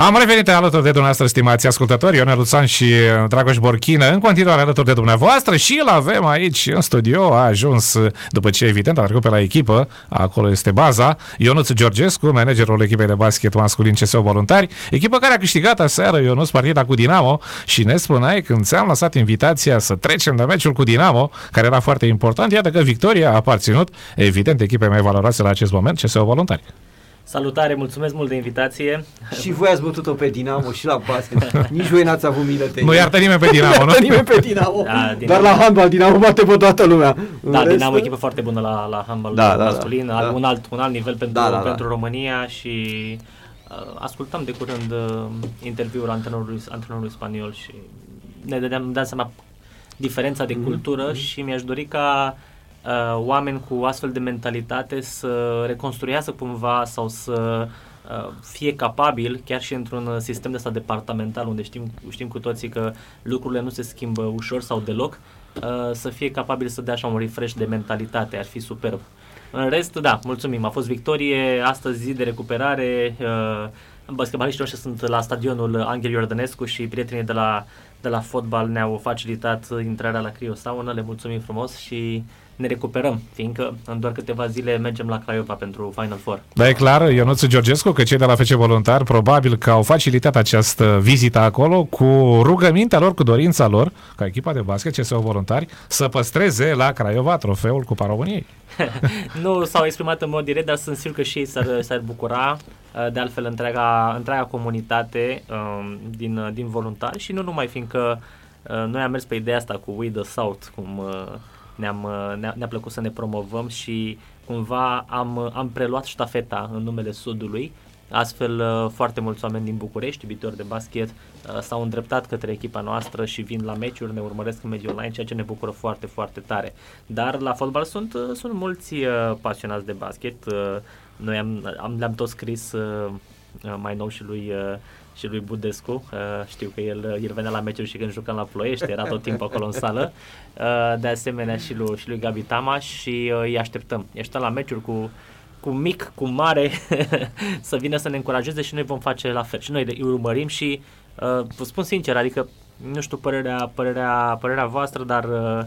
Am revenit alături de dumneavoastră, stimați ascultători, Ionel Luțan și uh, Dragoș Borchină, în continuare alături de dumneavoastră și îl avem aici în studio, a ajuns uh, după ce evident a trecut pe la echipă, acolo este baza, Ionuț Georgescu, managerul echipei de basket masculin CSO Voluntari, echipă care a câștigat aseară Ionuț partida cu Dinamo și ne spuneai când ți-am lăsat invitația să trecem de meciul cu Dinamo, care era foarte important, iată că victoria a aparținut evident echipei mai valoroase la acest moment, CSO Voluntari. Salutare, mulțumesc mult de invitație. Și voi ați bătut-o pe Dinamo și la basket. Nici voi n-ați avut milă de Nu iartă nimeni pe Dinamo, nu? iartă nimeni pe Dinamo. Da, Dinamo. Dar la handball Dinamo bate pe toată lumea. În Da, rest, Dinamo e o echipă foarte bună la, la handball Da, da, masculin, da, are da. un alt, un alt nivel pentru, Da, da, da. pentru România și uh, ascultam de curând uh, interviul antrenorului, antrenorului spaniol și ne dădeam, îmi dăm seama diferența Mhm, de cultură și mi-aș dori ca uh, oameni cu astfel de mentalitate să reconstruiască cumva sau să uh, fie capabil, chiar și într-un uh, sistem de ăsta departamental, unde știm, știm cu toții că lucrurile nu se schimbă ușor sau deloc, uh, să fie capabil să dea așa un refresh de mentalitate, ar fi superb. În rest, da, mulțumim, a fost victorie, astăzi zi de recuperare, uh, basketbaliștii noștri sunt la stadionul Angel Iordănescu și prietenii de la, de la fotbal ne-au facilitat intrarea la Crio Sauna, le mulțumim frumos și ne recuperăm, fiindcă în doar câteva zile mergem la Craiova pentru Final Four. Da, e clar, Ionuț Georgescu, că cei de la FC Voluntar probabil că au facilitat această vizită acolo cu rugămintea lor, cu dorința lor, ca echipa de basket, CSO Voluntari, să păstreze la Craiova trofeul Cupa României. nu s-au exprimat în mod direct, dar sunt sigur că și ei s-ar, s-ar bucura. Uh, De altfel, întreaga, întreaga comunitate um, din, din voluntari și nu numai, fiindcă uh, noi am mers pe ideea asta cu We the South, cum uh, ne-am, uh, ne-a, ne-a plăcut să ne promovăm și cumva am, uh, am preluat ștafeta în numele Sudului. Astfel, uh, foarte mulți oameni din București, iubitori de basket, uh, s-au îndreptat către echipa noastră și vin la meciuri, ne urmăresc în mediul online, ceea ce ne bucură foarte, foarte tare. Dar la fotbal sunt, uh, sunt mulți uh, pasionați de basket. Uh, Noi am, am, le-am tot scris uh, uh, mai nou și lui, uh, și lui Budescu. Uh, știu că el, uh, el venea la meciuri și când jucam la Ploiești, era tot timpul acolo în sală. Uh, De asemenea și lui, și lui Gabi Tamaș și uh, îi așteptăm. Îi așteptăm la meciuri cu, cu mic, cu mare, să vină să ne încurajeze și noi vom face la fel. Și noi îi urmărim și uh, vă spun sincer, adică nu știu părerea, părerea, părerea voastră, dar uh,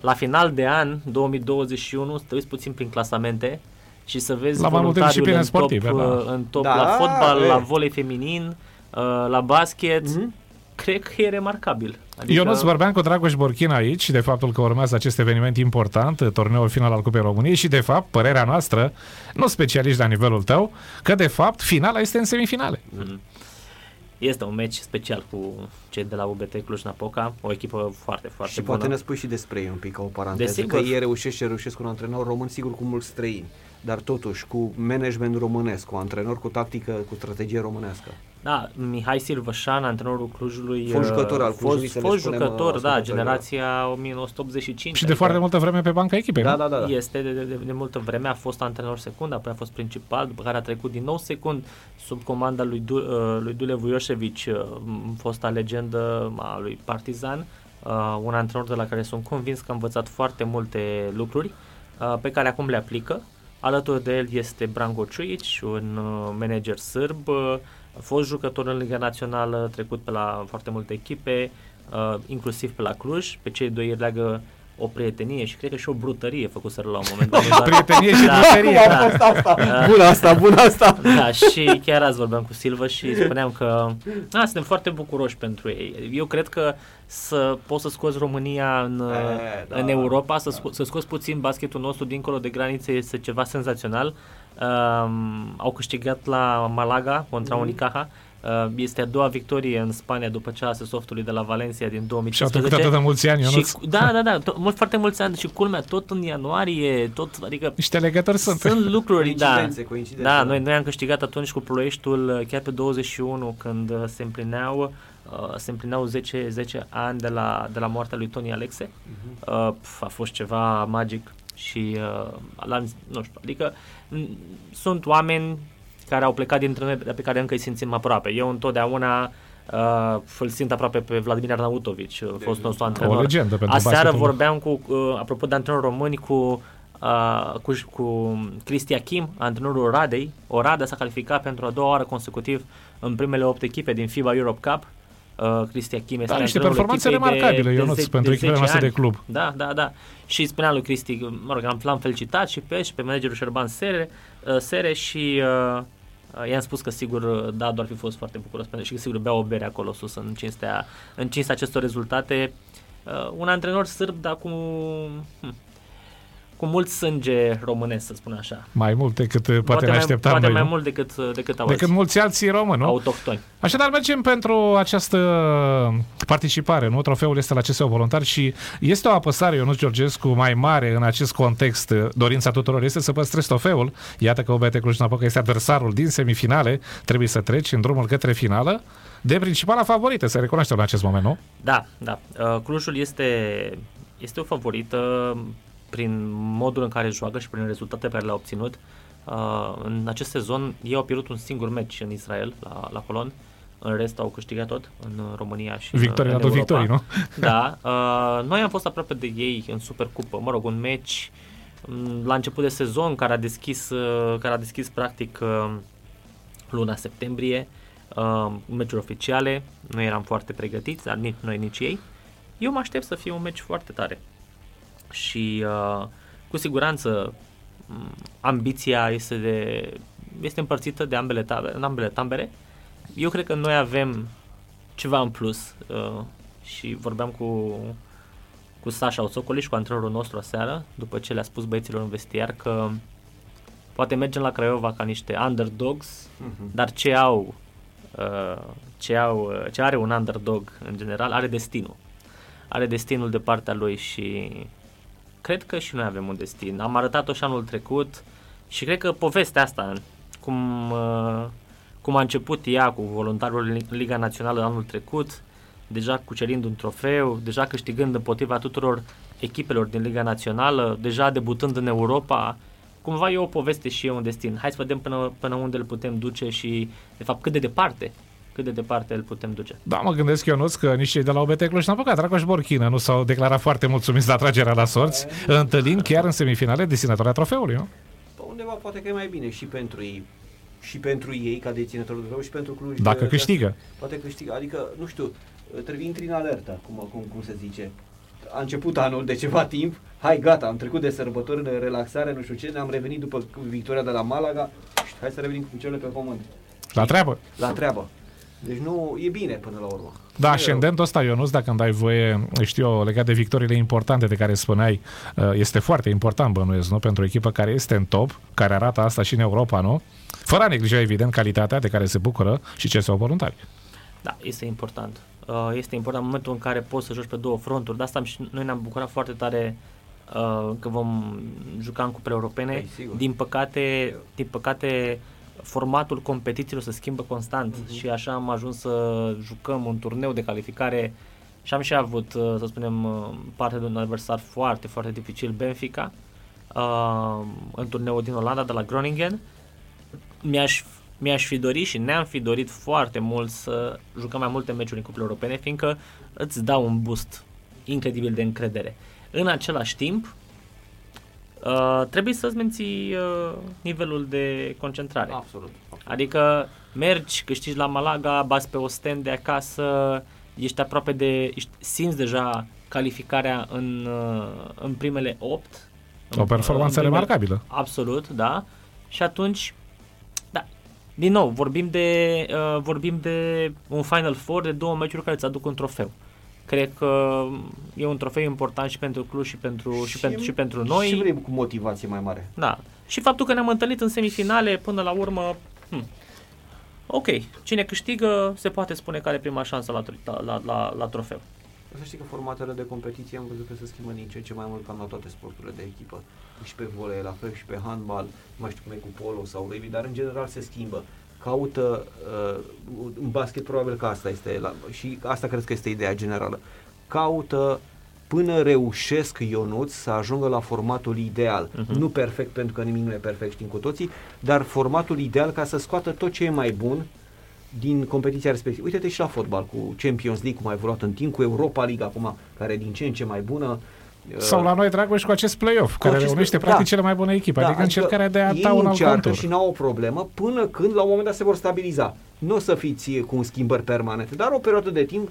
la final de an 2021 să te uiți puțin prin clasamente și să vezi La mai multe voluntariul discipline în top, sportive, da. uh, în top Da, la fotbal, e. la volei feminin, uh, la basket. Mhm. Cred că e remarcabil. Adică... Ionuț vorbeam cu Dragoș Borchin aici de faptul că urmează acest eveniment important, turneul final al Cupei României și de fapt, părerea noastră, nu specialiști la nivelul tău, că de fapt finala este în semifinale. Mhm. Este un meci special cu cei de la UBT Cluj-Napoca, o echipă foarte, foarte Și bună. poate ne spui și despre ei un pic ca o paranteză, Desigur. că ei reușesc și reușesc cu un antrenor român, sigur cu mulți străini, dar totuși cu management românesc, cu antrenor cu tactică, cu strategie românească. Da, Mihai Silvășan, antrenorul Clujului. Fost jucător al uh, Clujului, fost, să le fost spunem, jucător, da, ascultătorilor. generația 1985. Și de foarte multă vreme pe banca echipei, Da, nu? da, da. da. Este de, de, de, de multă vreme, a fost antrenor secund, apoi a fost principal, după care a trecut din nou secund sub comanda lui, du, uh, lui Dule Vujoșevici, uh, m- fosta legendă a lui Partizan, uh, un antrenor de la care sunt convins că a învățat foarte multe lucruri uh, pe care acum le aplică. Alături de el este Branko Ciuici, un uh, manager sârb, uh, a fost jucător în Liga Națională, trecut pe la foarte multe echipe, uh, inclusiv pe la Cluj. Pe cei doi îi leagă o prietenie și cred că și o brutărie făcuseră la un moment dat. nu doar- Prietenie și Da. brutărie. Cum a fost asta? Bună asta, bună asta! Da, și chiar azi vorbeam cu Silva și spuneam că a, suntem foarte bucuroși pentru ei. Eu cred că să poți să scoți România în, E, da, în Europa, să, sco- să scoți puțin basketul nostru dincolo de granițe este ceva senzațional. Um, au câștigat la Malaga contra Mhm. Unicaja. Uh, este a doua victorie în Spania după cealaltă softului de la Valencia din Și au 2015. trecut atât de mulți ani, și, Ionuț. cu- da, da, da, to- mult, foarte mulți ani și culmea, tot în ianuarie, tot, adică Niște legători sunt. sunt lucruri, da. Coincidențe, coincidențe. Da, noi, noi am câștigat atunci cu Ploieștiul uh, chiar pe 21 când uh, se împlineau uh, se împlineau 10, 10 ani de la, de la moartea lui Tony Alexe. Mhm. Uh, pf, a fost ceva magic și uh, l-am, nu știu, adică m, sunt oameni care au plecat dintre noi pe care încă îi simțim aproape. Eu întotdeauna uh, îl simt aproape pe Vladimir Arnautovici, uh, fostul nostru O antrenor. legendă pentru Aseară basketul. vorbeam cu, uh, apropo de antrenori români, cu uh, cu, cu Cristi Achim, antrenorul Oradei. Oradea s-a calificat pentru a doua oară consecutiv în primele 8 echipe din FIBA Europe Cup. Uh, Cristi Achim este da, niște performanțe remarcabile, de, Ionuț, de, pentru echipele noastre de club. Da, da, da. Și spunea lui Cristi, mă rog, am, l-am felicitat și pe și pe managerul Șerban Sere, uh, Sere și uh, uh, i-am spus că sigur, uh, da, doar fi fost foarte bucuros pentru și că sigur bea o bere acolo sus în cinstea, în cinstea acestor rezultate. Uh, un antrenor sârb, dar cu... Hm, cu mult sânge românesc, să spun așa. Mai mult decât poate, poate ne așteptam Poate noi, mai nu? mult decât, decât auzi. Decât mulți alții români, nu? Autohtoni. Așadar, mergem pentru această participare, nu? Trofeul este la CSO Voluntar și este o apăsare, Ionuț Georgescu, mai mare în acest context. Dorința tuturor este să păstrezi trofeul. Iată că OBT Cluj-Napoca este adversarul din semifinale. Trebuie să treci în drumul către finală de principala favorită, să recunoaștem în acest moment, nu? Da, da. Uh, Clujul este, este o favorită prin modul în care joacă și prin rezultatele pe care le-a obținut. Uh, în acest sezon ei au pierdut un singur meci în Israel, la, la Colon. În rest au câștigat tot în România și Victoria în, în victorii, nu? Da. Uh, noi am fost aproape de ei în Supercupă. Mă rog, un meci la început de sezon care a deschis, uh, care a deschis practic uh, luna septembrie uh, meciuri oficiale. Noi eram foarte pregătiți, dar nici noi, nici ei. Eu mă aștept să fie un meci foarte tare și uh, cu siguranță ambiția este, de, este împărțită de ambele tabere, în ambele tambere. Eu cred că noi avem ceva în plus uh, și vorbeam cu, cu Sasha Osocoli și cu antrenorul nostru aseară, după ce le-a spus băieților în vestiar că poate mergem la Craiova ca niște underdogs, uh-huh. dar ce au, uh, ce au, uh, ce are un underdog în general, are destinul. Are destinul de partea lui și cred că și noi avem un destin. Am arătat-o și anul trecut și cred că povestea asta, cum, uh, cum a început ea cu voluntarul în Liga Națională anul trecut, deja cucerind un trofeu, deja câștigând împotriva tuturor echipelor din Liga Națională, deja debutând în Europa, cumva e o poveste și e un destin. Hai să vedem până, până unde îl putem duce și, de fapt, cât de departe cât de departe îl putem duce. Da, mă gândesc eu, nu că nici cei de la OBT Cluj n-au păcat. Dragoș Borchină nu s-au declarat foarte mulțumiți de atragerea la sorți, întâlnind chiar în semifinale deținătoarea trofeului, nu? Pe undeva poate că e mai bine și pentru ei și pentru ei ca deținător de trofeu și pentru Cluj. Dacă de, câștigă. Poate câștigă, adică, nu știu, trebuie intri în alertă, cum, cum, cum se zice. A început anul de ceva timp, hai gata, am trecut de sărbători, de relaxare, nu știu ce, ne-am revenit după victoria de la Malaga și hai să revenim cu picioarele pe pământ. La treabă. La treabă. Deci nu, e bine până la urmă. Da, e și îndemnul ăsta, Ionuț, dacă îmi dai voie, știu eu, legat de victoriile importante de care spuneai, uh, este foarte important, bănuiesc, nu? Pentru o echipă care este în top, care arată asta și în Europa, nu? Fără a neglija, evident, calitatea de care se bucură și ce au voluntari. Da, este important. Uh, este important în momentul în care poți să joci pe două fronturi. De asta și noi ne-am bucurat foarte tare uh, că vom juca în cupele europene. Ei, din păcate, din păcate formatul competițiilor se schimbă constant uh-huh. și așa am ajuns să jucăm un turneu de calificare și am și avut, uh, să spunem, uh, parte de un adversar foarte, foarte dificil, Benfica, uh, în turneul din Olanda, de la Groningen. Mi-aș, mi-aș fi dorit și ne-am fi dorit foarte mult să jucăm mai multe meciuri în cupele europene, fiindcă îți dau un boost incredibil de încredere. În același timp, Uh, trebuie să-ți menții uh, nivelul de concentrare. Absolut, absolut. Adică mergi, câștigi la Malaga, bați pe stand de acasă, ești aproape de, ești, simți deja calificarea în, uh, în primele 8. O performanță primele, remarcabilă. Absolut, da. Și atunci, da, din nou, vorbim de, uh, vorbim de un Final Four de două meciuri care îți aduc un trofeu. Uh, Cred că e un trofeu important și pentru Cluj și pentru, și, și, pentru, și pentru noi. Și vrem cu motivație mai mare. Da. Și faptul că ne-am întâlnit în semifinale până la urmă, hm. ok, cine câștigă se poate spune că are prima șansă la, la, la, la, la trofeu. Să știi că formatele de competiție am văzut că se schimbă din ce ce mai mult cam la toate sporturile de echipă. Și pe volei, la fel și pe handbal, nu mai știu cum e cu polo sau rugby, dar în general se schimbă caută, uh, în basket probabil că asta este, la, și asta cred că este ideea generală, caută până reușesc Ionuț să ajungă la formatul ideal. Uh-huh. Nu perfect, pentru că nimic nu e perfect, știm cu toții, dar formatul ideal ca să scoată tot ce e mai bun din competiția respectivă. Uite-te și la fotbal, cu Champions League, cum a evoluat în timp, cu Europa League acum, care e din ce în ce mai bună, Sau la noi, Dragoș, cu acest play-off, Cu care acest reunește play- practic da. cele mai bune echipe, Da, adică încercarea de a ei ta un alt încearcă contur. și n-au o problemă până când la un moment dat se vor stabiliza. Nu o să fiți cu schimbări permanente, dar o perioadă de timp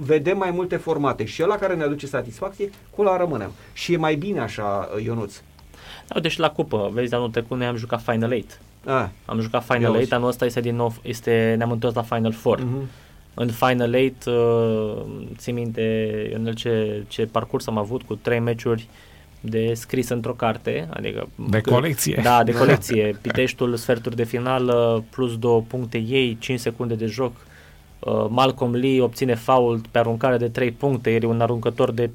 vedem mai multe formate și ăla care ne aduce satisfacție, cu ăla rămânem. Și e mai bine așa, Ionuț. Da, uite și la cupă, vezi, anul trecut noi am jucat Final 8. Ah, Am jucat Final Ia 8, uzi. anul ăsta este din nou, este, ne-am întors la Final 4. mhm. În Final 8, uh, țin minte, Ionel, ce, ce parcurs am avut cu trei meciuri de scris într-o carte, adică... De colecție. Da, de colecție. Piteștul, sferturi de finală, plus două puncte ei, 5 secunde de joc. Uh, Malcolm Lee obține foul pe aruncare de 3 puncte, el e un aruncător de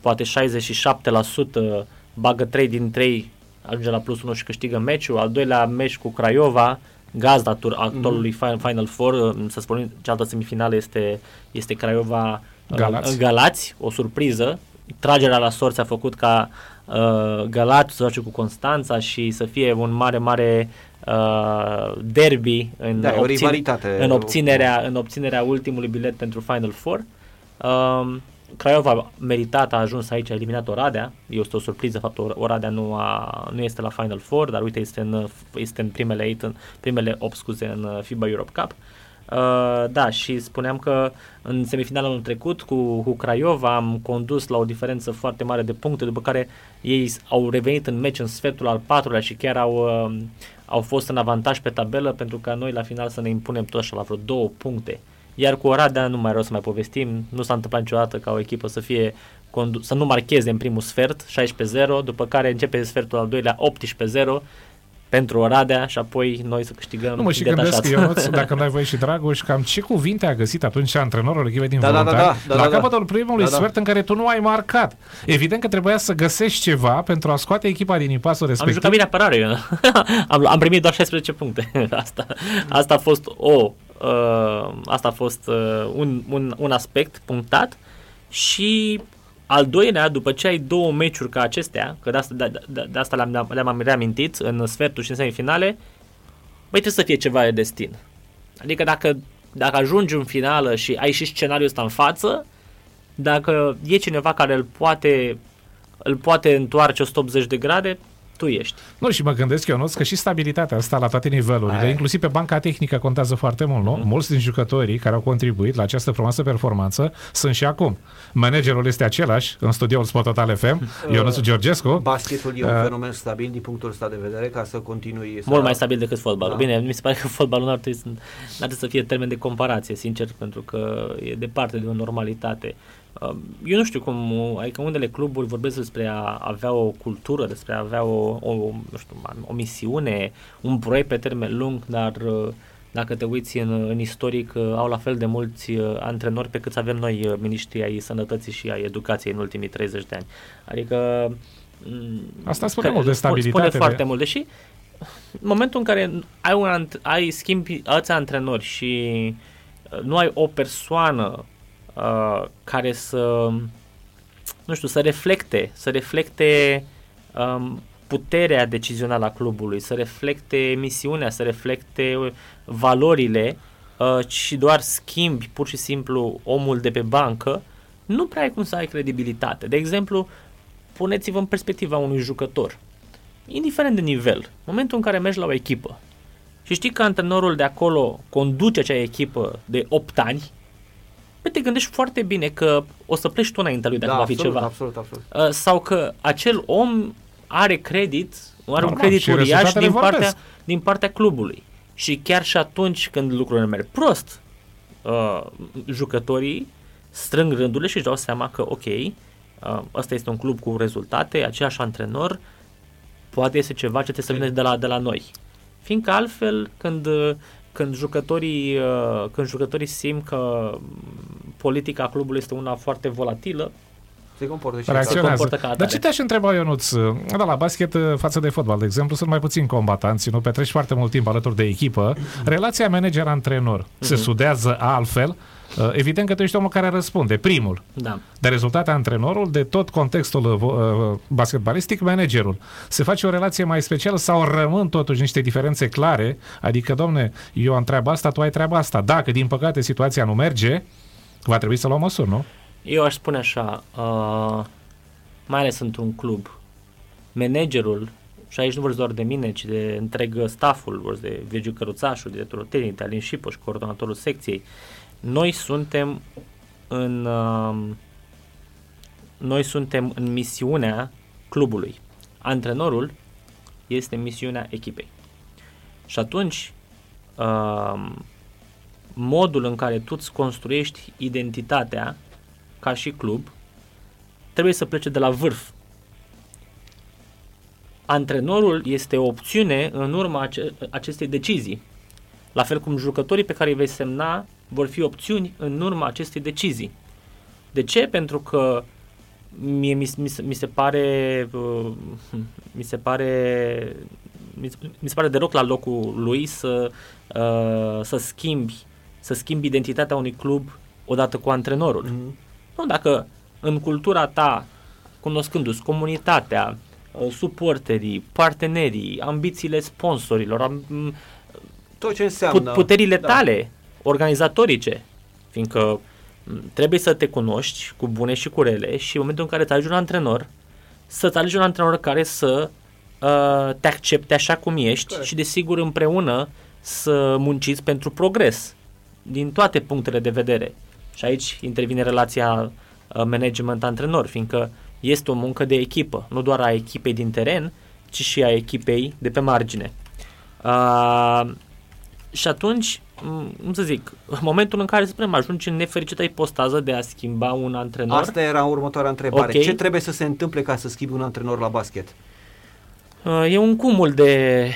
poate 67%, bagă 3 din 3, ajunge la plus 1 și câștigă meciul. Al doilea meci cu Craiova, gazda tur actualului Final, Final Four, uh, să spunem, cealaltă semifinală este, este Craiova uh, Galați. Galați, o surpriză. Tragerea la sorți a făcut ca uh, Galați să joace cu Constanța și să fie un mare, mare uh, derby în, Da, e o rivalitate. în, obținerea, în obținerea ultimului bilet pentru Final Four. Um, Craiova meritat a ajuns aici, a eliminat Oradea. Este o surpriză faptul că Oradea nu, a, nu este la Final Four, dar uite, este în, este în primele, 8, în primele 8 scuze, în uh, FIBA Europe Cup. Uh, da, și spuneam că în semifinalul anul trecut cu, cu Craiova am condus la o diferență foarte mare de puncte, după care ei s- au revenit în meci în sfertul al patrulea și chiar au, uh, au fost în avantaj pe tabelă pentru ca noi la final să ne impunem tot așa la vreo două puncte. Iar cu Oradea nu mai rău să mai povestim, nu s-a întâmplat niciodată ca o echipă să fie condu- să nu marcheze în primul sfert, 16-0, după care începe sfertul al doilea 18-0 pentru Oradea și apoi noi să câștigăm Nu mă și detașat. gândesc, Ionuț, dacă nu ai voie și Dragoș, cam ce cuvinte a găsit atunci antrenorul echipei din Da, da, da, voluntari da, da, la da, da. capătul primului Da, da. sfert în care tu nu ai marcat. Evident că trebuia să găsești ceva pentru a scoate echipa din impasul Am respectiv. jucat bine apărare, eu. am, am primit doar 16 puncte. asta, asta a fost o uh, asta a fost uh, un, un, un aspect punctat și al doilea, după ce ai două meciuri ca acestea, că de asta, de, de, de asta le-am, le-am reamintit în sfertul și în semifinale, băi, trebuie să fie ceva de destin. Adică dacă, dacă ajungi în finală și ai și scenariul ăsta în față, dacă e cineva care îl poate, îl poate întoarce 180 de grade, tu ești. Nu, și mă gândesc, Ionuț, că și stabilitatea asta la toate nivelurile, Aia e. inclusiv pe banca tehnică contează foarte mult, nu? Mhm. Mulți din jucătorii care au contribuit la această frumoasă performanță sunt și acum. Managerul este același în studioul Sport Total FM, Ionuț Georgescu. Basketul e un Uh, fenomen stabil din punctul ăsta de vedere ca să continui să... Mult mai stabil decât fotbalul. Da. Bine, mi se pare că fotbalul nu ar trebui să, n-ar trebui să fie termen de comparație, sincer, pentru că e departe de o normalitate. Uh, Eu nu știu cum, adică unele cluburi vorbesc despre a avea o cultură, despre a avea o, o, nu știu, o misiune, un proiect pe termen lung, dar uh, dacă te uiți în, în istoric, uh, au la fel de mulți uh, antrenori pe cât avem noi uh, miniștrii ai sănătății și ai educației în ultimii 30 de ani. Adică mm, Asta spune că- mult de spune- stabilitate Spune foarte de- mult, deși în momentul în care ai, un, ant- ai schimbi alți antrenori și uh, nu ai o persoană uh, care să, nu știu, să reflecte, să reflecte um, puterea decizională a clubului, să reflecte misiunea, să reflecte valorile uh, și doar schimbi pur și simplu omul de pe bancă, nu prea ai cum să ai credibilitate. De exemplu, puneți-vă în perspectiva unui jucător. Indiferent de nivel, în momentul în care mergi la o echipă. Și știi că antrenorul de acolo conduce acea echipă de 8 ani, bă, te gândești foarte bine că o să pleci tu înaintea lui dacă da, va fi absolut, ceva. absolut, absolut. Uh, sau că acel om are credit, are un Normal, credit și uriaș rezultatele din partea, vorbesc. din partea clubului. Și chiar și atunci când lucrurile merg prost, uh, jucătorii strâng rândurile și își dau seama că, ok, uh, ăsta este un club cu rezultate, același antrenor, poate este ceva ce trebuie să vină de la, de la noi. Fiindcă altfel, când, uh, când jucătorii, uh, când jucătorii simt că mm, politica clubului este una foarte volatilă, Se comportă și Se Reacționează. comportă ca Dar atare. ce te-aș întreba, Ionuț? Da, la basket față de fotbal, de exemplu, sunt mai puțini combatanți, nu petreci foarte mult timp alături de echipă. Relația manager-antrenor se Mhm. sudează altfel. Uh, Evident că tu ești omul care răspunde, primul. da. De rezultate antrenorul, de tot contextul uh, basketbalistic, managerul. Se face o relație mai specială sau rămân totuși niște diferențe clare? Adică, domne, eu am treaba asta, tu ai treaba asta. Dacă, din păcate, situația nu merge, va trebui să luăm măsuri, nu? Eu aș spune așa, uh, mai ales într-un club, managerul, și aici nu vorbesc doar de mine, ci de întreg stafful, vorbesc de Virgiu Căruțașul, directorul tehnic, Alin Șipoș, coordonatorul secției. Noi suntem în uh, noi suntem în misiunea clubului. Antrenorul este misiunea echipei. Și atunci, uh, modul în care tu îți construiești identitatea ca și club trebuie să plece de la vârf. Antrenorul este o opțiune în urma ace- acestei decizii. La fel cum jucătorii pe care îi vei semna vor fi opțiuni în urma acestei decizii. De ce? Pentru că mie mi, mi, mi se pare uh, mi se pare mi, mi se pare deloc la locul lui să uh, să schimbi să schimbi identitatea unui club odată cu antrenorul. Mm-hmm. Nu, dacă în cultura ta, cunoscându-ți comunitatea, uh, suporterii, partenerii, ambițiile sponsorilor, am, tot ce înseamnă puterile da. tale organizatorice, fiindcă trebuie să te cunoști cu bune și cu rele și în momentul în care îți alegi un antrenor, să-ți alegi un antrenor care să uh, te accepte așa cum ești Corect. și desigur împreună să munciți pentru progres din toate punctele de vedere. Și aici intervine relația uh, management-antrenor, fiindcă este o muncă de echipă, nu doar a echipei din teren, ci și a echipei de pe margine. Uh, și atunci, cum să zic, în momentul în care, să spunem, ajungi în nefericită ipostază de a schimba un antrenor... Asta era următoarea întrebare. Okay. Ce trebuie să se întâmple ca să schimbi un antrenor la basket? Uh, e un cumul de...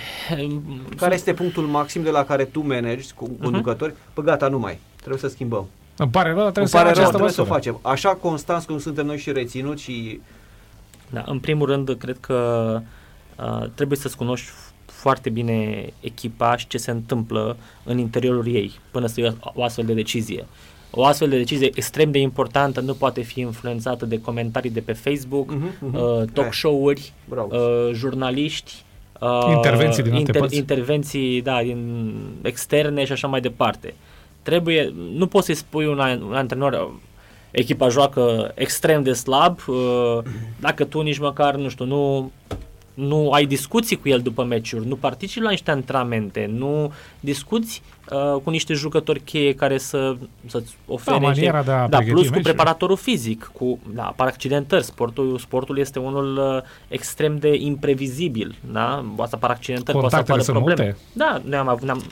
Care este punctul maxim de la care tu managi cu mhm. conducători? Uh-huh. Păi gata, nu mai. Trebuie să schimbăm. Îmi pare rău, trebuie, pare să, rău, trebuie să o facem. Așa constant cum suntem noi și reținuți și... Da, în primul rând, cred că uh, trebuie să-ți cunoști foarte bine echipa și ce se întâmplă în interiorul ei până să iei o astfel de decizie. O astfel de decizie extrem de importantă nu poate fi influențată de comentarii de pe Facebook, uh-huh, uh-huh. Uh, talk eh, show-uri, uh, jurnaliști, uh, intervenții din inter- părți. intervenții da, din externe și așa mai departe. Trebuie, nu poți să-i spui un, un antrenor echipa joacă extrem de slab, uh, dacă tu nici măcar, nu știu, nu nu ai discuții cu el după meciuri, nu participi la niște antrenamente, nu discuți uh, cu niște jucători cheie care să, să-ți ofere da, niște, de a da, plus meciuri. cu preparatorul fizic, cu da, apar accidentări, sportul, sportul este unul uh, extrem de imprevizibil, da? Poate să apar accidentări, poate să apară probleme. Multe. Da, ne-am avut, ne-am,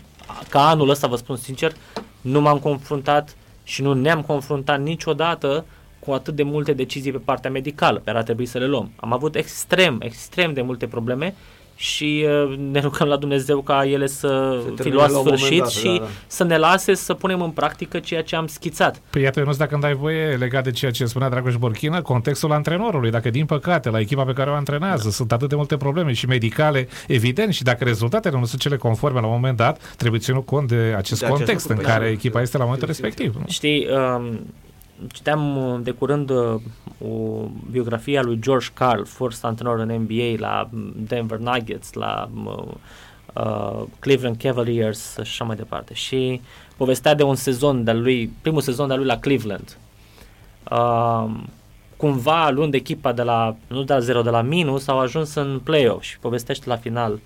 ca anul ăsta, vă spun sincer, nu m-am confruntat și nu ne-am confruntat niciodată cu atât de multe decizii pe partea medicală, pe care a trebuit să le luăm. Am avut extrem, extrem de multe probleme și uh, ne rugăm la Dumnezeu ca ele să Se fi luat sfârșit dat, și da, da. să ne lase să punem în practică ceea ce am schițat. Păi iată, nu dacă îmi dai voie legat de ceea ce spunea Dragoș Borchină, contextul antrenorului, dacă din păcate la echipa pe care o antrenează da. sunt atât de multe probleme și medicale, evident, și dacă rezultatele nu sunt cele conforme la un moment dat, trebuie ținut cont de acest de context acest în care echipa este la momentul respectiv. Nu? Știi, um, citeam uh, de curând uh, o biografie a lui George Carl, fost antrenor în NBA la mm, Denver Nuggets, la mm, uh, Cleveland Cavaliers și așa mai departe. Și povestea de un sezon de lui, primul sezon de lui la Cleveland. Uh, cumva, luând echipa de la, nu de la zero, de la minus, au ajuns în play-off și povestește la final.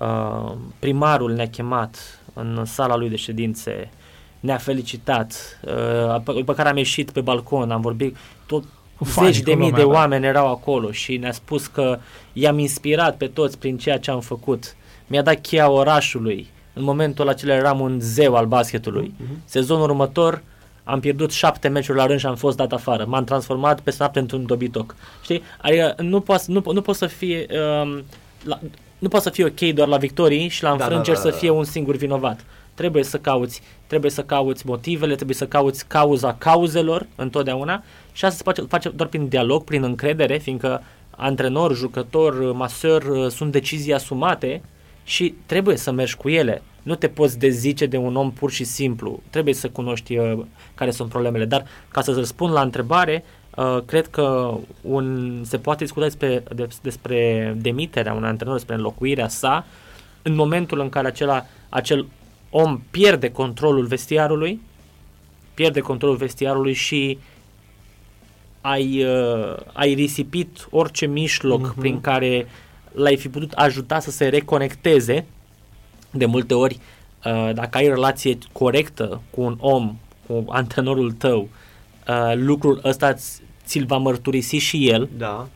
Uh, primarul ne-a chemat în sala lui de ședințe ne-a felicitat, uh, după care am ieșit pe balcon, am vorbit, tot Fani zeci de mii de oameni erau acolo și ne-a spus că i-am inspirat pe toți prin ceea ce am făcut. Mi-a dat cheia orașului. În momentul acela eram un zeu al basketului. Uh-huh. Sezonul următor am pierdut șapte meciuri la rând și am fost dat afară. M-am transformat pe noapte într-un dobitoc. Știi? Adică nu poți nu, nu poți să fie um, la, nu poți să fie ok doar la victorii și la înfrângeri da, da, da, da. să fie un singur vinovat trebuie să cauți, trebuie să cauți motivele, trebuie să cauți cauza cauzelor întotdeauna și asta se face, face doar prin dialog, prin încredere, fiindcă antrenor, jucător, maseur uh, sunt decizii asumate și trebuie să mergi cu ele. Nu te poți dezice de un om pur și simplu. Trebuie să cunoști uh, care sunt problemele. Dar ca să răspund la întrebare, uh, cred că un, se poate discuta despre, despre demiterea unui antrenor, despre înlocuirea sa, în momentul în care acela, acel om pierde controlul vestiarului, pierde controlul vestiarului și ai, uh, ai risipit orice mijloc uh-huh. prin care l-ai fi putut ajuta să se reconecteze. De multe ori, uh, dacă ai relație corectă cu un om, cu antrenorul tău, uh, lucrul ăsta ți-l va mărturisi și el. Da.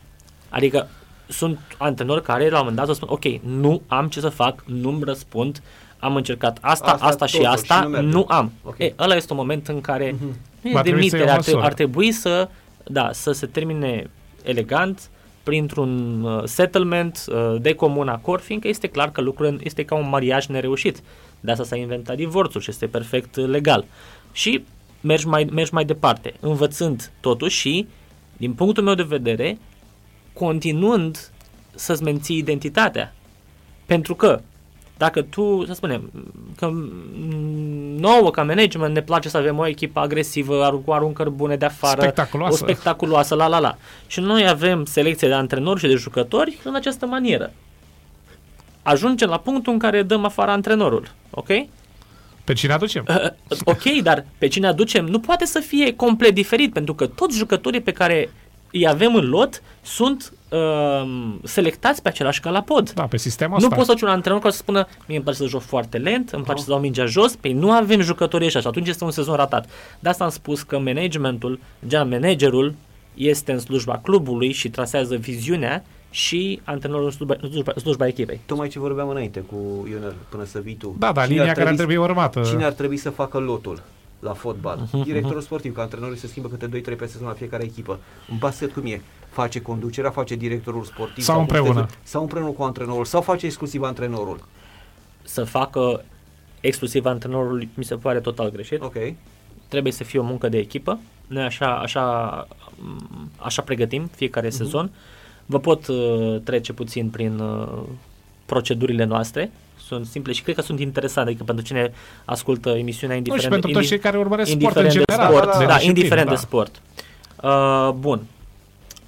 Adică sunt antrenori care la un moment dat o spun, ok, nu am ce să fac, nu-mi răspund, am încercat asta, asta, asta și asta, și nu, nu am. Okay. E, ăla este un moment în care uh-huh. nu e demitere, ar, ar trebui să, da, să se termine elegant, printr-un uh, settlement uh, de comun acord, fiindcă este clar că lucrurile este ca un mariaj nereușit. De asta s-a inventat divorțul și este perfect uh, legal. Și mergi mai, mergi mai departe, învățând totuși și, din punctul meu de vedere, continuând să-ți menții identitatea. Pentru că dacă tu, să spunem, că nouă ca management ne place să avem o echipă agresivă, cu aruncări bune de afară, spectaculoasă. o spectaculoasă, la la la. Și noi avem selecție de antrenori și de jucători în această manieră. Ajungem la punctul în care dăm afară antrenorul, ok? Pe cine aducem? Uh, ok, dar pe cine aducem nu poate să fie complet diferit, pentru că toți jucătorii pe care îi avem în lot sunt uh, selectați pe același calapod. Da, pe sistemul Nu ăsta. poți să un antrenor care să spună mie îmi place să joc foarte lent, îmi place oh. să dau mingea jos, pe nu avem jucători ăștia și atunci este un sezon ratat. De asta am spus că managementul, general managerul, este în slujba clubului și trasează viziunea și antrenorul în slujba, în slujba, în slujba echipei. Tocmai ce vorbeam înainte cu Ionel până să vii tu. Da, da, cine linia care ar trebui urmată. Cine ar trebui să facă lotul? La fotbal. Uh-huh, Directorul uh-huh. sportiv, că antrenorii se schimbă câte 2-3 pe sezon la fiecare echipă. În basket cum e? Face conducerea, face directorul sportiv sau, sau împreună. Sau împreună cu antrenorul sau face exclusiv antrenorul. Să facă exclusiv antrenorul mi se pare total greșit. Ok. Trebuie să fie o muncă de echipă. Noi așa, așa, așa pregătim fiecare uh-huh. sezon. Vă pot uh, trece puțin prin uh, procedurile noastre sunt simple și cred că sunt interesante, adică pentru cine ascultă emisiunea indiferent, nu, și pentru toți cei care urmăresc sport în general. Sport, da, da, da, indiferent da. de sport. Uh, bun.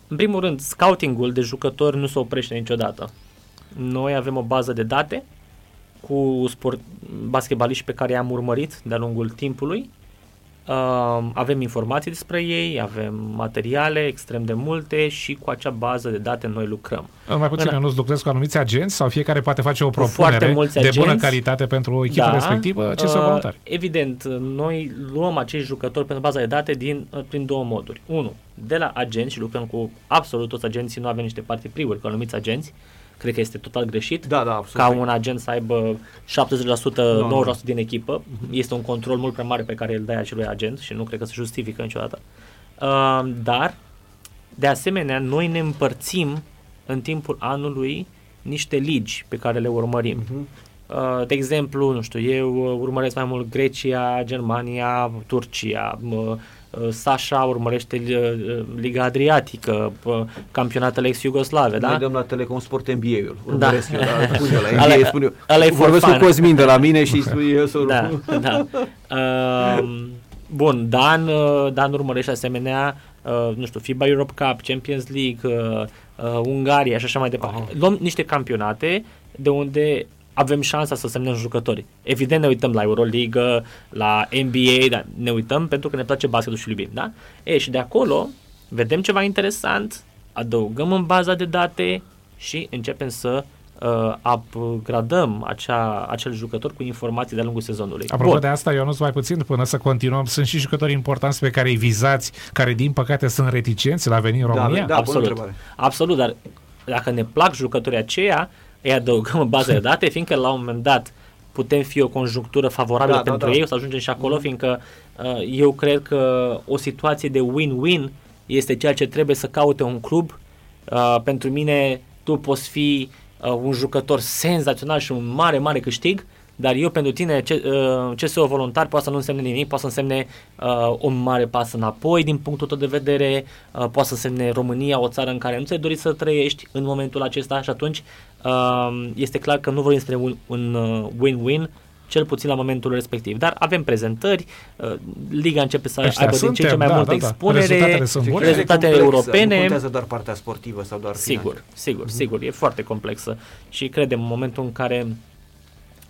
În primul rând, scoutingul de jucători nu se oprește niciodată. Noi avem o bază de date cu sport, basketbaliști pe care i-am urmărit de-a lungul timpului Uh, avem informații despre ei, avem materiale extrem de multe și cu acea bază de date noi lucrăm. Mai puțin, în... nu lucrez cu anumiți agenți sau fiecare poate face o propunere de agenți. bună calitate pentru o echipă da, respectivă? Ce uh, sunt voluntari? Evident, noi luăm acești jucători pentru baza de date din, uh, prin două moduri. Unu, de la agenți și lucrăm cu absolut toți agenții, nu avem niște partii priuri cu anumiți agenți, cred că este total greșit. Da, da, absolut. Ca un agent să aibă 70%, no, 90% no. din echipă. Uh-huh. Este un control mult prea mare pe care îl dai acelui agent și nu cred că se justifică niciodată. Uh, dar, de asemenea, noi ne împărțim în timpul anului niște ligi pe care le urmărim. Uh-huh. Uh, de exemplu, nu știu, eu urmăresc mai mult Grecia, Germania, Turcia, uh, Uh, Sasha urmărește uh, Liga Adriatică, uh, campionatele ex-Iugoslave, da? Noi dăm la Telecom Sport NBA-ul. Da. Eu, da, spun eu, la NBA, spun eu. Ăla e Vorbesc cu Cosmin de la mine și spun eu să Da, da. Uh, bun, Dan, Dan urmărește asemenea, uh, nu știu, FIBA Europe Cup, Champions League, uh, uh, Ungaria și așa mai departe. Uh-huh. Luăm niște campionate de unde avem șansa să semnăm jucători. Evident ne uităm la Euroliga, la NBA, dar ne uităm pentru că ne place basketul și iubim, da? E, și de acolo vedem ceva interesant, adăugăm în baza de date și începem să uh, upgradăm acea, acel jucător cu informații de-a lungul sezonului. Apropo Bun. de asta, eu nu mai puțin până să continuăm. Sunt și jucători importanți pe care îi vizați, care din păcate sunt reticenți la veni în da, România? Da, da absolut. Absolut, dar dacă ne plac jucătorii aceia, îi adăugăm în bază de date, fiindcă la un moment dat putem fi o conjunctură favorabilă da, da pentru da, da. ei, o să ajungem și acolo, mm. fiindcă uh, eu cred că o situație de win-win este ceea ce trebuie să caute un club. Uh, pentru mine, tu poți fi uh, un jucător senzațional și un mare, mare câștig, dar eu pentru tine, ce, uh, CSO voluntar poate să nu însemne nimic, poate să însemne uh, o mare pas înapoi din punctul tău de vedere, uh, poate să însemne România, o țară în care nu ți-ai dorit să trăiești în momentul acesta și atunci uh, este clar că nu vorbim despre un, un uh, win-win, cel puțin la momentul respectiv. Dar avem prezentări, uh, Liga începe să Ăștia aibă din ce în ce mai da, multă da, da. expunere, rezultatele, sunt bune. rezultate europene. Nu contează doar partea sportivă sau doar Sigur, finanțe. sigur, mm-hmm. sigur, e foarte complexă și credem în momentul în care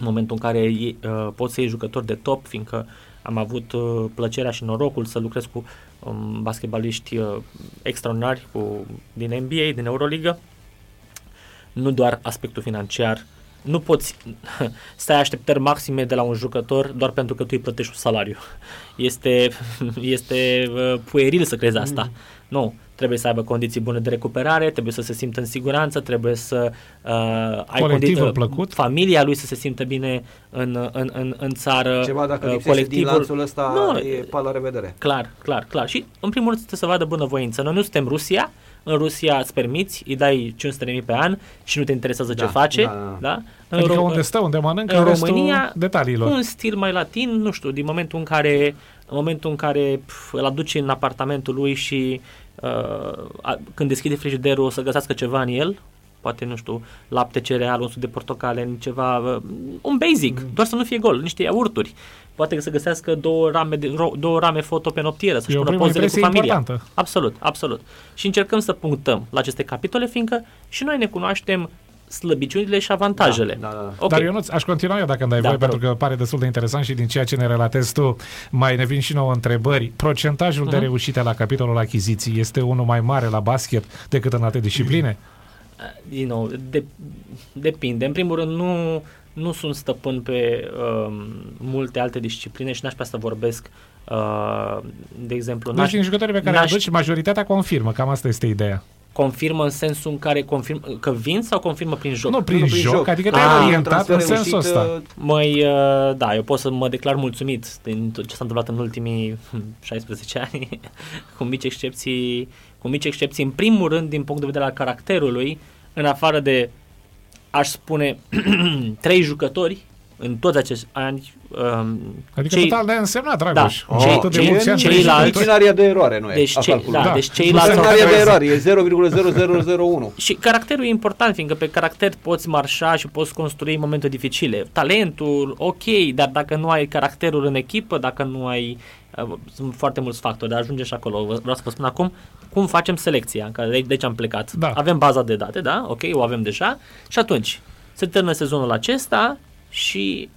în momentul în care uh, poți să iei jucători de top, fiindcă am avut uh, plăcerea și norocul să lucrez cu um, basketbaliști uh, extraordinari cu, din NBA, din Euroliga. Nu doar aspectul financiar, nu poți să ai așteptări maxime de la un jucător doar pentru că tu îi plătești un salariu. Este, este uh, pueril să crezi asta. Mm. Nu, trebuie să aibă condiții bune de recuperare, trebuie să se simtă în siguranță, trebuie să uh, ai condiții, plăcut. familia lui să se simtă bine în, în, în, în țară. Ceva dacă uh, colectivul. din lanțul ăsta nu, e pa la revedere. Clar, clar, clar. Și în primul rând să vadă bunăvoință. Noi nu suntem Rusia, în Rusia îți permiți, îi dai 500.000 pe an și nu te interesează da, ce face. Da, da. da? În adică Ro- unde stă, unde mănâncă, în România, detaliilor. un stil mai latin, nu știu, din momentul în care, în momentul în care pf, îl aduce în apartamentul lui și uh, a, când deschide frigiderul o să găsească ceva în el, poate, nu știu, lapte, cereal, un suc de portocale, ceva, uh, un basic, mm. doar să nu fie gol, niște iaurturi. Poate să găsească două rame, de, ro, două rame foto pe noptieră, să-și pună pozele cu familia. Importantă. Absolut, absolut. Și încercăm să punctăm la aceste capitole, fiindcă și noi ne cunoaștem slăbiciunile și avantajele. Da, da, da. Okay. Dar eu nu aș continua eu dacă îmi dai da, voie, pentru că pare destul de interesant și din ceea ce ne relatezi tu, mai ne vin și nouă întrebări. Procentajul uh-huh. de mhm. reușite la capitolul achiziții este unul mai mare la basket decât în alte discipline? Din nou, de, depinde. În primul rând, nu, nu sunt stăpân pe uh, multe alte discipline și n-aș putea să vorbesc uh, de exemplu... Deci din jucătorii pe care aduci, majoritatea confirmă, cam asta este ideea confirmă în sensul în care confirmă că vin sau confirmă prin joc? Nu, prin, nu, prin joc, joc, adică te-ai ah, orientat în sensul ăsta. Măi, uh, da, eu pot să mă declar mulțumit din tot ce s-a întâmplat în ultimii 16 ani, cu mici excepții, cu mici excepții, în primul rând din punct de vedere al caracterului, în afară de, aș spune, trei jucători în toți acești ani. Um, adică cei, total de însemnat, Dragoș. Da, oh, cei, cei, cei, ceilalți... În de eroare, nu deci, e cei, da, da. deci ceilalți... În de eroare, e 0,0001. și caracterul e important, fiindcă pe caracter poți marșa și poți construi momente dificile. Talentul, ok, dar dacă nu ai caracterul în echipă, dacă nu ai... Uh, sunt foarte mulți factori, dar ajunge și acolo. Vreau să vă spun acum cum facem selecția, că de aici am plecat. Da. Avem baza de date, da? Ok, o avem deja. Și atunci, se termină sezonul acesta, și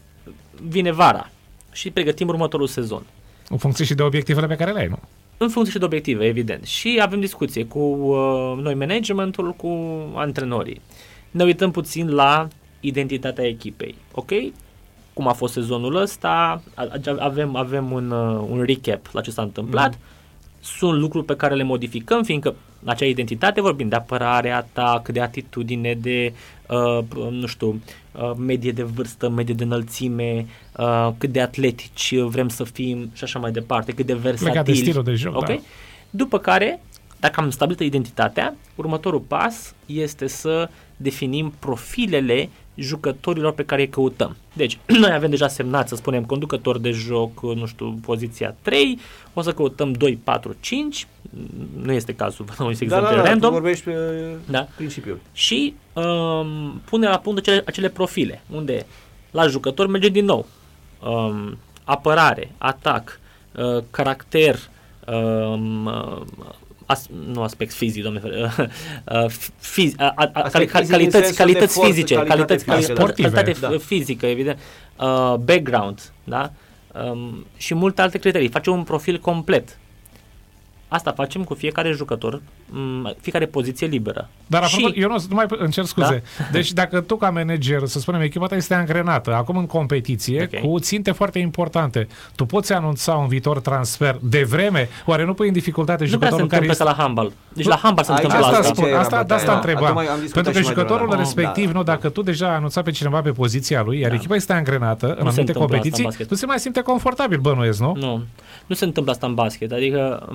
vine vara și pregătim următorul sezon. În funcție și de obiectivele pe care le ai, nu? În funcție și de obiective, evident. Și avem discuție cu uh, noi managementul, cu antrenorii. Ne uităm puțin la identitatea echipei, ok? Cum a fost sezonul ăsta, avem, avem un, uh, un recap la ce s-a întâmplat. Mm. Sunt lucruri pe care le modificăm, fiindcă acea identitate vorbim de apărare, atac, de atitudine, de, uh, nu știu, uh, medie de vârstă, medie de înălțime, uh, cât de atletici vrem să fim și așa mai departe, cât de versatili. Legat de stilul de joc, okay? da. După care, dacă am stabilit identitatea, următorul pas este să definim profilele jucătorilor pe care îi căutăm. Deci, noi avem deja semnat, să spunem, conducător de joc, nu știu, poziția 3, o să căutăm 2, 4, 5, nu este cazul, vă dau un exemplu da, da, da, random. vorbești pe da. principiul. Și um, pune la punct acele, acele profile, unde la jucător merge din nou um, apărare, atac, uh, caracter, um, as, nu aspect fizic, domnule, uh, fiz, a, a, a, cali, calități, calități fizice, calități, calitate, sportive, calitate da. fizică, evident, uh, background, da? Um, și multe alte criterii. Face un profil complet. Asta facem cu fiecare jucător, fiecare poziție liberă. Dar apropo, și... eu nu, nu mai încerc scuze. Da? Deci dacă tu ca manager, să spunem, echipa ta este angrenată, acum în competiție, okay. cu ținte foarte importante, tu poți anunța un viitor transfer de vreme? Oare nu pui în dificultate jucătorul care este... la handball. Deci la handball se întâmplă asta. Asta, spun, asta, de asta întrebam. Pentru că jucătorul da. respectiv, nu, dacă tu deja ai anunțat pe cineva pe poziția lui, iar da. echipa este angrenată în anumite competiții, nu se mai simte confortabil, bănuiesc, nu? Nu. Nu se întâmplă asta în basket. Adică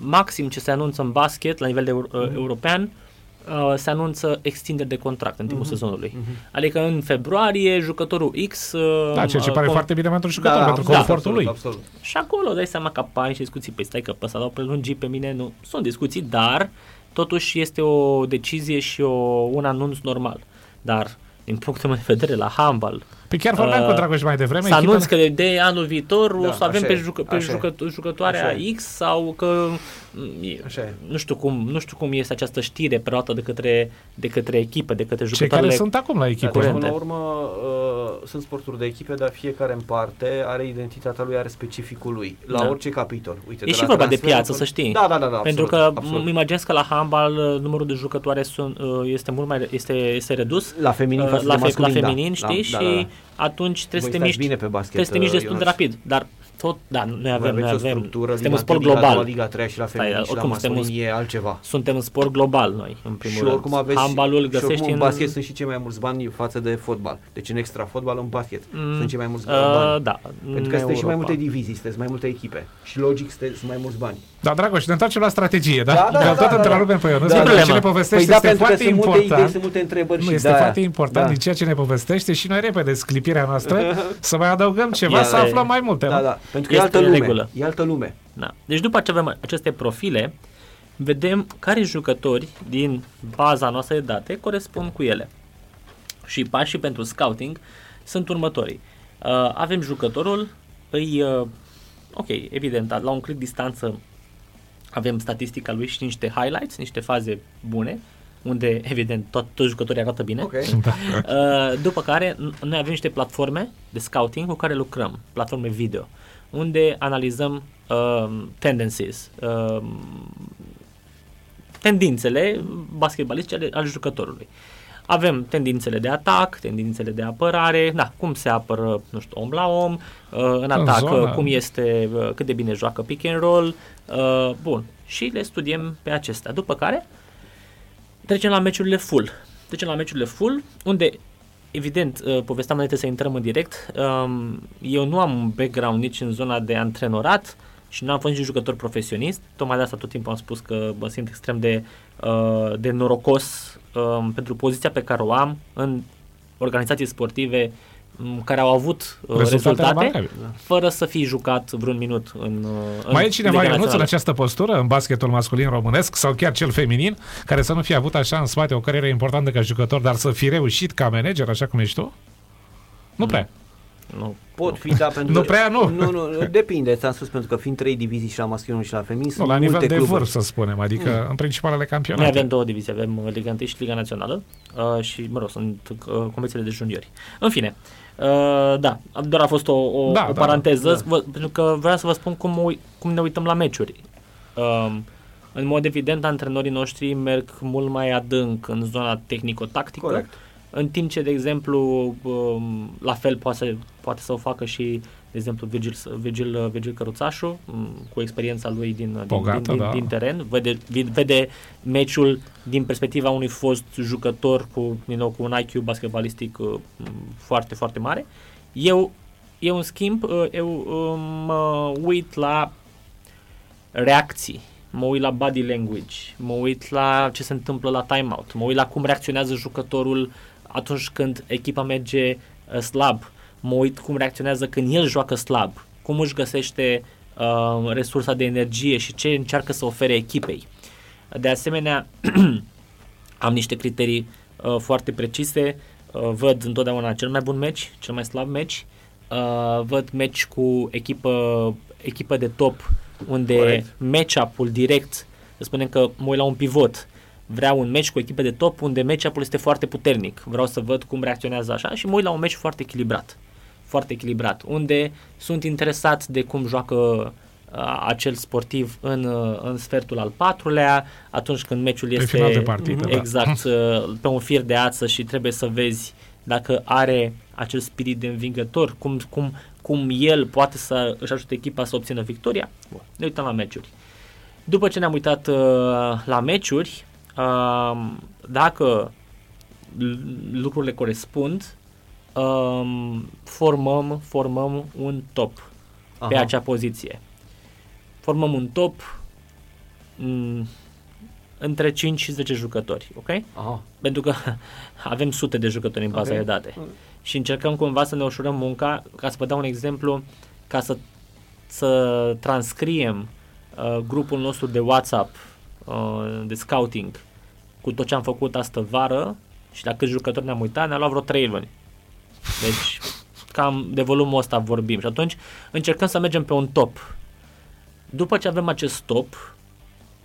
maxim ce se anunță în basket la nivel de uh, mm-hmm. european uh, se anunță extindere de contract în timpul mm-hmm. sezonului. Mm-hmm. Adică în februarie jucătorul X... Uh, da, ceea ce uh, pare com- foarte bine pentru jucător, da, pentru da, confortul absolut, lui. Absolut. Și acolo dai seama că apare și discuții, păi stai că pe ăsta l-au prelungit pe mine, nu. Sunt discuții, dar totuși este o decizie și o, un anunț normal. Dar din punctul meu de vedere, la handball, Pe chiar vorbeam Uh, cu Dragoș mai devreme. Să echipa- anunț că de anul viitor Da, o să avem așa pe, e, jucă, pe așa e. jucă, jucătoarea Așa e. X sau că m, e- Așa e. nu știu cum, nu știu cum este această știre preluată de către de către echipă, de către Cei jucătoarele. care sunt acum la Dar echipă. deci, curente. până la urmă uh, sunt sporturi de echipe, dar fiecare în parte are identitatea lui, are specificul lui, la Da. orice capitol. Uite, E de și la vorba de transferul piață, până- să știi. Da, da, da, da Pentru absolut, că absolut. îmi imaginez că la handbal uh, numărul de jucătoare sunt, uh, este mult mai este, este redus la feminin uh, față la, de fe- masculin, la da. feminin, Da, știi, da, și da, da. Atunci trebuie să te Voi miști stați bine pe basket, trebuie să te miști uh, destul de Ionuț. rapid, dar tot, da, noi Voi avem, noi aveți o avem, structură suntem din un sport Liga, global. La Liga 3 și la Stai, feminin și la oricum suntem masculin e altceva. Suntem un sport global noi, în primul și rând. oricum aveți Handbalul și găsești oricum în în basket sunt și cei mai mulți bani față de fotbal. Deci în extra fotbal în basket Mm, sunt cei mai mulți uh, bani. da, Pentru că în sunteți și mai Europa. multe divizii, sunteți mai multe echipe. Și logic sunteți- sunt mai mulți bani. Da, Dragoș, ne întoarcem la strategie, da? Da, da, Că da, tot da, întrerupem da. pe Ionuț, Da, pentru da. că ce ne Păi povestește da, este pentru că foarte sunt multe idei, important. sunt multe întrebări Nu, și este de-aia. foarte important Da. din ceea ce ne povestește și noi repede sclipirea noastră să mai adăugăm ceva, Este- să aflăm mai multe. Da, nu? da, pentru că e Este altă în lume. regulă. E altă lume. Da. Deci după ce avem aceste profile, vedem care jucători din baza noastră de date corespund cu ele. Și pașii pentru scouting sunt următorii. Uh, avem jucătorul, îi, uh, ok, evident, la un click distanță avem statistica lui și niște highlights, niște faze bune, unde, evident, tot, toți jucătorii arată bine. Ok. Uh, după care, n- noi avem niște platforme de scouting cu care lucrăm, platforme video, unde analizăm uh, tendencies, uh, tendințele basketbalistice ale, ale jucătorului. Avem tendințele de atac, tendințele de apărare, da, cum se apără, nu știu, om la om, uh, în atac, zonă. uh, cum este, uh, cât de bine joacă pick and roll, uh, bun, și le studiem pe acestea. După care, trecem la meciurile full. Trecem la meciurile full, unde, evident, uh, povesteam înainte să intrăm în direct, um, eu nu am un background nici în zona de antrenorat și nu am fost nici jucător profesionist, tocmai de asta tot timpul am spus că mă simt extrem de, uh, de norocos um, pentru poziția pe care o am în organizații sportive um, care au avut uh, Rezultate rezultate, remarcabile. fără să fi jucat vreun minut în, uh, în Mai e cineva, Liga Ionuț, în Națională. această postură, în basketul masculin românesc sau chiar cel feminin, care să nu fie avut așa în spate o carieră importantă ca jucător, dar să fi reușit ca manager, așa cum ești tu? Nu prea. Nu. Pot fi, da, pentru Nu că- prea, nu. Nu, nu, depinde, ți-am spus, pentru că fiind trei divizii și la masculin și la feminin, Nu, sunt la nivel multe de cluburi. vârf, să spunem, adică în principalele Noi campionate. avem două divizii, avem uh, Liga 1 și Liga Națională uh, și, mă rog, sunt uh, competițiile de juniori. În fine, uh, da, doar a fost o, o, Da, o da, paranteză, da. Vă, pentru că vreau să vă spun cum, ui- cum ne uităm la meciuri. Um, în mod evident, antrenorii noștri merg mult mai adânc în zona tehnico-tactică, Corect. În timp ce, de exemplu, um, la fel poate să, poate să o facă și, de exemplu, Virgil, Virgil, Virgil Căruțașu, um, cu experiența lui din, din, Bogată, din, din, da. din teren, vede, vi- vede meciul din perspectiva unui fost jucător cu, din nou, cu un IQ basketbalistic uh, m, foarte, foarte mare. Eu, eu în schimb, uh, eu uh, mă uit la reacții, mă uit la body language, mă uit la ce se întâmplă la timeout, mă uit la cum reacționează jucătorul atunci când echipa merge uh, slab, mă uit cum reacționează când el joacă slab, cum își găsește uh, resursa de energie și ce încearcă să ofere echipei. De asemenea, am niște criterii uh, foarte precise, uh, văd întotdeauna cel mai bun meci, cel mai slab meci, uh, văd meci cu echipă, echipă de top, unde Corect. match-up-ul direct, să spunem că mă uit la un pivot, vreau un meci cu echipă de top unde match-up-ul este foarte puternic, vreau să văd cum reacționează așa și mă uit la un meci foarte echilibrat, foarte echilibrat, unde sunt interesat de cum joacă uh, acel sportiv în, uh, în sfertul al patrulea, atunci când meciul Pe este final de partidă, da. exact uh, pe un fir de ață și trebuie să vezi dacă are acel spirit de învingător, cum, cum, cum el poate să își ajute echipa să obțină victoria. Bun, ne uităm la meciuri. După ce ne-am uitat uh, la meciuri, uh, dacă l- lucrurile corespund, um, formăm, formăm un top pe Aha. acea poziție. Formăm un top m, între 5 și 10 jucători, ok? Aha. Pentru că avem sute de jucători în baza Ok. de date și încercăm cumva să ne ușurăm munca, ca să vă dau un exemplu, ca să, să transcriem uh, grupul nostru de WhatsApp uh, de scouting cu tot ce am făcut astă vară și la câți jucători ne-am uitat, ne-a luat vreo 3 luni. Deci cam de volumul ăsta vorbim și atunci încercăm să mergem pe un top. După ce avem acest top,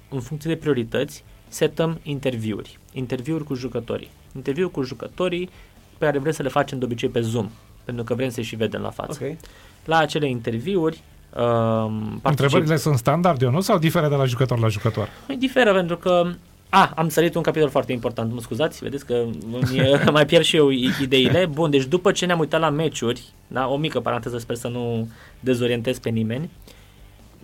în funcție de priorități, setăm interviuri. Interviuri cu jucătorii. Interviuri cu jucătorii pe care vrem să le facem de obicei pe Zoom, pentru că vrem să și vedem la față. Ok. La acele interviuri, um, Întrebările sunt standard, eu nu, sau diferă de la jucător la jucător? Păi diferă pentru că a, am sărit un capitol foarte important, mă scuzați, vedeți că mi- mai pierd și eu i- ideile. Bun, deci după ce ne-am uitat la meciuri, da, o mică paranteză, sper să nu dezorientez pe nimeni,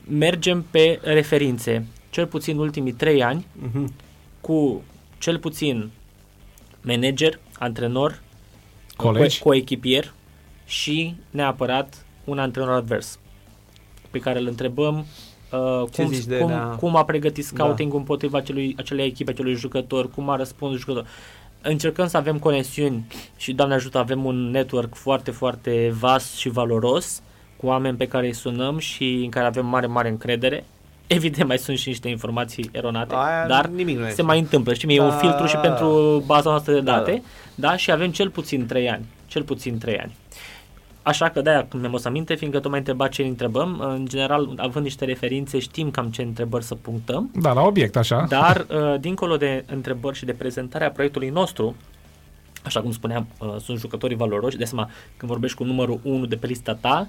mergem pe referințe, cel puțin ultimii trei ani, Mhm. cu cel puțin manager, antrenor, Colegi? co- coechipier și neapărat un antrenor advers pe care îl întrebăm uh, Ce cum, zici de cum, la- cum a pregătit scouting da. împotriva acelui, acelei echipe, acelui jucător, cum a răspuns jucător. Încercăm să avem conexiuni și, Doamne ajută, avem un network foarte, foarte vast și valoros cu oameni pe care îi sunăm și în care avem mare, mare încredere. Evident, mai sunt și niște informații eronate, Aia dar nimic nu se este. mai întâmplă. Știi, e un Da. filtru și pentru baza noastră de Da, date, da, da și avem cel puțin 3 ani. Cel puțin 3 ani. Așa că de-aia când mi-am o să aminte, fiindcă tu m-ai întrebat ce întrebăm, în general, având niște referințe, știm cam ce întrebări să punctăm, Da, la obiect, așa. dar uh, dincolo de întrebări și de prezentarea proiectului nostru, așa cum spuneam, uh, sunt jucătorii valoroși, de seama, când vorbești cu numărul 1 de pe lista ta,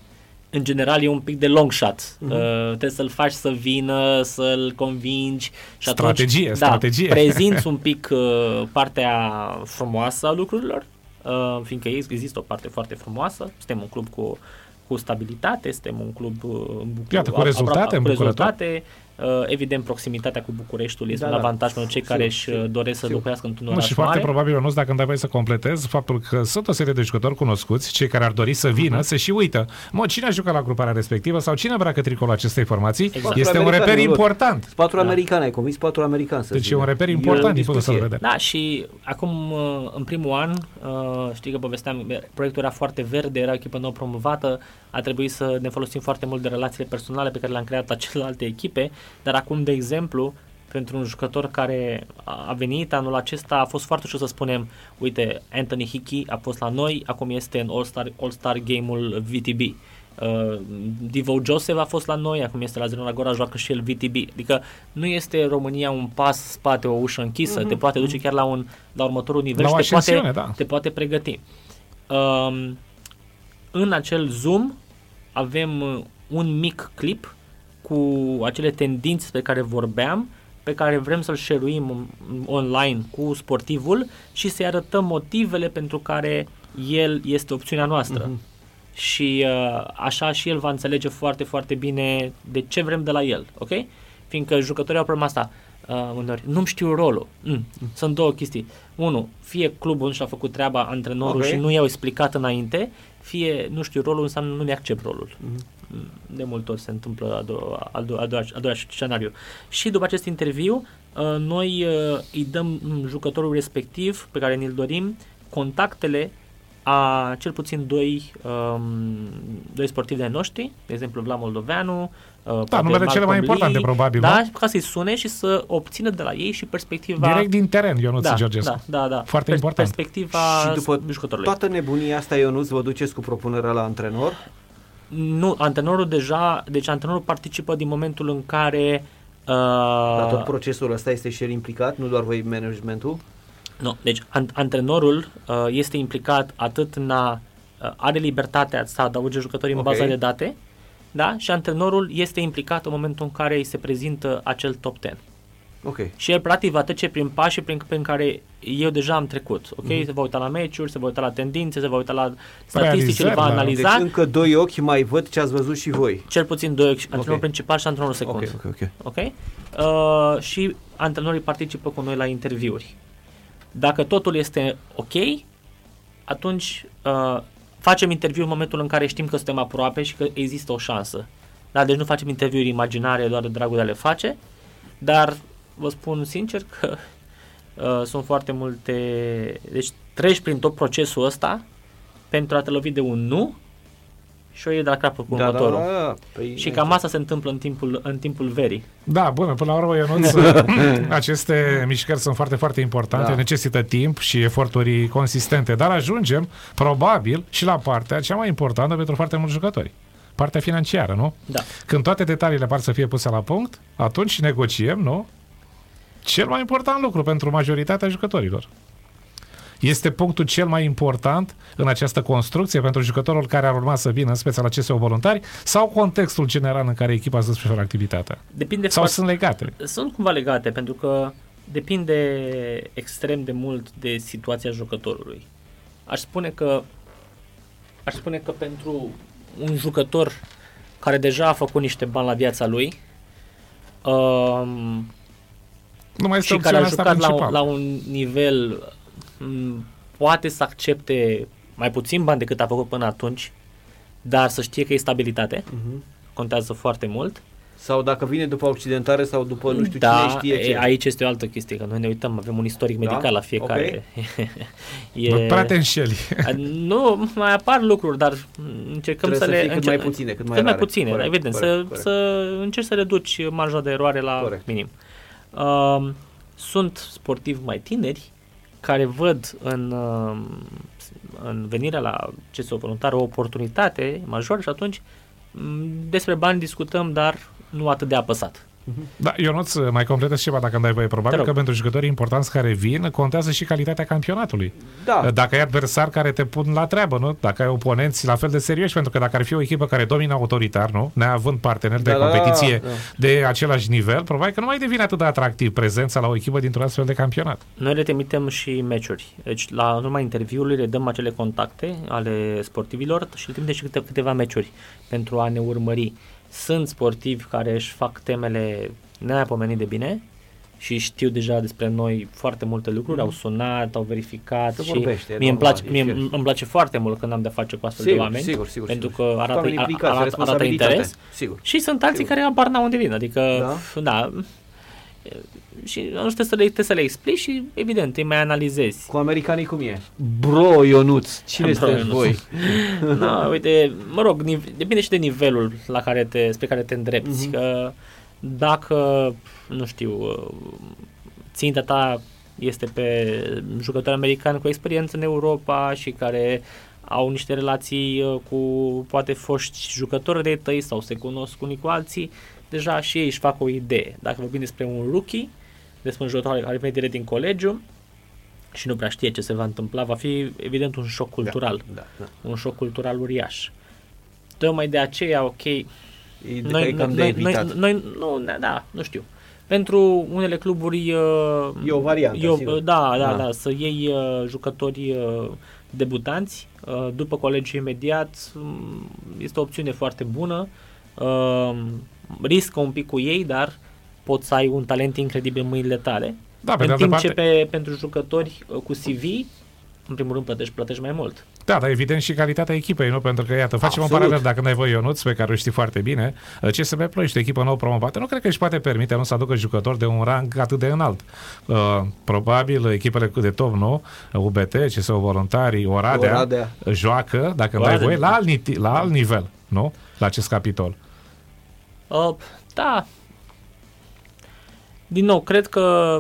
în general e un pic de long shot. Uh, trebuie să-l faci să vină, să-l convingi și Strategie, atunci, strategie. Da, prezinți un pic uh, partea frumoasă a lucrurilor, uh, fiindcă ex- există o parte foarte frumoasă. Suntem un club cu, cu stabilitate, suntem un club uh, Iată, cu a- rezultate a- cu îmbucurătoare. rezultate. Uh, evident, proximitatea cu Bucureștiul este Da, un da. avantaj pentru cei Sigur, care își sigur, doresc să sigur. locuiască într-un Nu, oraș și foarte mare. probabil, nu dacă îmi dai voie să completez faptul că sunt o serie de jucători cunoscuți, cei care ar dori să Mhm. vină, se și uită. Mă, cine a jucat la gruparea respectivă sau cine îmbracă tricolul acestei formații? Exact. Este un Americani, reper lor. important. Patru Da. americane, ai convins patru americani să Deci e vină. un reper o important din punctul ăsta de discuție. vedere. Da, și acum, uh, în primul an, uh, știi că povesteam, proiectul era foarte verde, era o echipă nouă promovată, a trebuit să ne folosim foarte mult de relațiile personale pe care le-am creat la celelalte echipe, dar acum, de exemplu, pentru un jucător care a a venit anul acesta, a fost foarte ușor să spunem, uite, Anthony Hickey a fost la noi, acum este în All-Star, All-Star Game-ul VTB. Uh, Divo Joseph a fost la noi, acum este la Zerona Gora, joacă și el VTB. Adică nu este România un pas spate, o ușă închisă, te poate duce chiar la, un, la următorul nivel La o și te poate, ascensiune, da. te poate pregăti. Um, în acel Zoom avem uh, un mic clip cu acele tendințe pe care vorbeam, pe care vrem să-l share online cu sportivul și să-i arătăm motivele pentru care el este opțiunea noastră. Mhm. Și uh, așa și el va înțelege foarte, foarte bine de ce vrem de la el, ok? Fiindcă jucătorii au problema asta. Uh, uneori, nu-mi știu rolul. Mm. Sunt două chestii. Unu, fie clubul nu și-a făcut treaba antrenorul Ok. și nu i-au explicat înainte, fie nu știu rolul, înseamnă nu mi accept rolul. Mhm. Mm, De multe ori se întâmplă a doua, a doua, a doua, a doua scenariu. Și după acest interviu, uh, noi uh, îi dăm mm, jucătorul respectiv pe care ni-l dorim contactele a cel puțin doi, um, doi sportivi de noștri, de exemplu Vlad Moldoveanu, uh, poate Da, numele cele mai Malcolm importante, Lee, probabil, Da, nu? ca să-i sune și să obțină de la ei și perspectiva... Direct din teren, Ionuț da, Georgescu. da, da, da. Foarte important. Perspectiva Și după jucătorului. toată nebunia asta, Ionuț, vă duceți cu propunerea la antrenor? Nu, antrenorul deja, deci antrenorul participă din momentul în care uh, La tot procesul ăsta este și el implicat, nu doar voi managementul? Nu, deci an- antrenorul uh, este implicat atât în a uh, are libertatea să adauge jucătorii Ok. în baza de date, da? Și antrenorul este implicat în momentul în care îi se prezintă acel top 10. Ok. Și el practic va trece prin pașii prin, prin care eu deja am trecut, ok? Mhm. Se va uita la meciuri, se va uita la tendințe, se va uita la statistici, le Realizări, va da. analiza. Deci încă doi ochi mai văd ce ați văzut și voi. Cel puțin doi, antrenorul Ok. principal și antrenorul secund. Ok, ok, ok. Ok? Uh, și antrenorii participă cu noi la interviuri. Dacă totul este ok, atunci uh, facem interviu în momentul în care știm că suntem aproape și că există o șansă. Da? Deci nu facem interviuri imaginare doar de dragul de a le face, dar vă spun sincer că uh, sunt foarte multe... Deci treci prin tot procesul ăsta pentru a te lovi de un nu și o iei de la capăt cu Da, da, următorul. da, da. Păi, Și cam asta se întâmplă în timpul, în timpul verii. Da, bun, până la urmă, Ionuț, aceste mișcări sunt foarte, foarte importante, Da. necesită timp și eforturi consistente, dar ajungem, probabil, și la partea cea mai importantă pentru foarte mulți jucători. Partea financiară, nu? Da. Când toate detaliile par să fie puse la punct, atunci negociem, nu? Cel mai important lucru pentru majoritatea jucătorilor. Este punctul cel mai important în această construcție pentru jucătorul care ar urma să vină, în special la CSO voluntari, sau contextul general în care echipa își desfășoară activitatea? Depinde Sau foarte, sunt legate? sunt cumva legate, pentru că depinde extrem de mult de situația jucătorului. Aș spune că aș spune că pentru un jucător care deja a făcut niște bani la viața lui um, Nu mai este și care a opțiunea asta jucat la un, principală. la un nivel m, poate să accepte mai puțin bani decât a făcut până atunci, dar să știe că e stabilitate, Mhm. contează foarte mult. Sau dacă vine după accidentare sau după nu știu da, cine știe ce. e, aici este o altă chestie, că noi ne uităm, avem un istoric Da? medical la fiecare. Nu Prea te înșeli. nu, mai apar lucruri, dar încercăm Trebuie să, să le... fie cât încer- mai puține, cât mai cât mai rare. puține, Corect, evident, corect, să, corect. să încerci să reduci marja de eroare la Corect. minim. Uh, sunt sportivi mai tineri care văd în, uh, în venirea la CSO voluntar o oportunitate majoră și atunci m, despre bani discutăm, dar nu atât de apăsat. Da, Ionuț, mai completez ceva dacă îmi dai voie. Te Probabil rog. că pentru jucătorii importanți care vin, contează și calitatea campionatului. Da. Dacă ai adversari care te pun la treabă, nu? Dacă ai oponenți la fel de serioși, pentru că dacă ar fi o echipă care domină autoritar, nu? Neavând parteneri de Da, da, competiție da. de același nivel, probabil că nu mai devine atât de atractiv prezența la o echipă dintr-un astfel de campionat. Noi le trimitem și meciuri. Deci, la în urma interviului le dăm acele contacte ale sportivilor și le trimitem și câte, câteva meciuri pentru a ne urmări. Sunt sportivi care își fac temele nemaipomenit de bine și știu deja despre noi foarte multe lucruri, au sunat, au verificat Se și vorbește, e mie, îmi normal, place, e mie firesc. îmi place foarte mult când am de face cu astfel de Sigur, oameni, sigur, sigur, pentru sigur. că arată, Oamenii implicați, arată, arată responsabilitate. interes Sigur. și sunt alții Sigur. care abar n-au unde vin, adică, Da. da, și nu trebuie să le, trebuie să le explici și, evident, îi mai analizezi. Cu americanii cum e? Bro, Ionuț, cine Bro, sunteți Ionuț. voi? da, uite, mă rog, nive- depinde și de nivelul la care te, spre care te îndrepți. Mhm. Că dacă, nu știu, uh, ținta ta este pe jucători americani cu experiență în Europa și care au niște relații uh, cu poate foști jucători de tăi sau se cunosc unii cu alții, deja și ei își fac o idee. Dacă vorbim despre un rookie, despre un jucător care vine direct din colegiu și nu prea știe ce se va întâmpla, va fi evident un șoc cultural Da, da. un șoc cultural uriaș. Tocmai de aceea, ok, E, noi, noi, cam de noi, evitat. noi, noi, nu, da, da, nu știu. Pentru unele cluburi uh, E o variantă, e o- sigur. da, da, Da. da, să iei uh, jucători uh, debutanți uh, după colegiul imediat um, este o opțiune foarte bună. Uh, riscă un pic cu ei, dar poți să ai un talent incredibil în mâinile tale. Da, pe în de altă timp parte, ce pe, pentru jucători uh, cu CV, în primul rând plătești, plătești mai mult. Da, dar evident și calitatea echipei, nu? Pentru că, iată, facem Absolut. un paralel, dacă n-ai voi Ionuț, pe care o știi foarte bine, CSB Ploiești, o echipă nou promovată, nu cred că își poate permite, nu să aducă jucători de un rang atât de înalt. Uh, probabil echipele de top, nu? UBT, CSO Voluntarii, Oradea, Oradea. joacă, dacă n-ai Oradea. voie, la alt, niti- la alt nivel, nu? La acest capitol. Uh, da. Din nou, cred că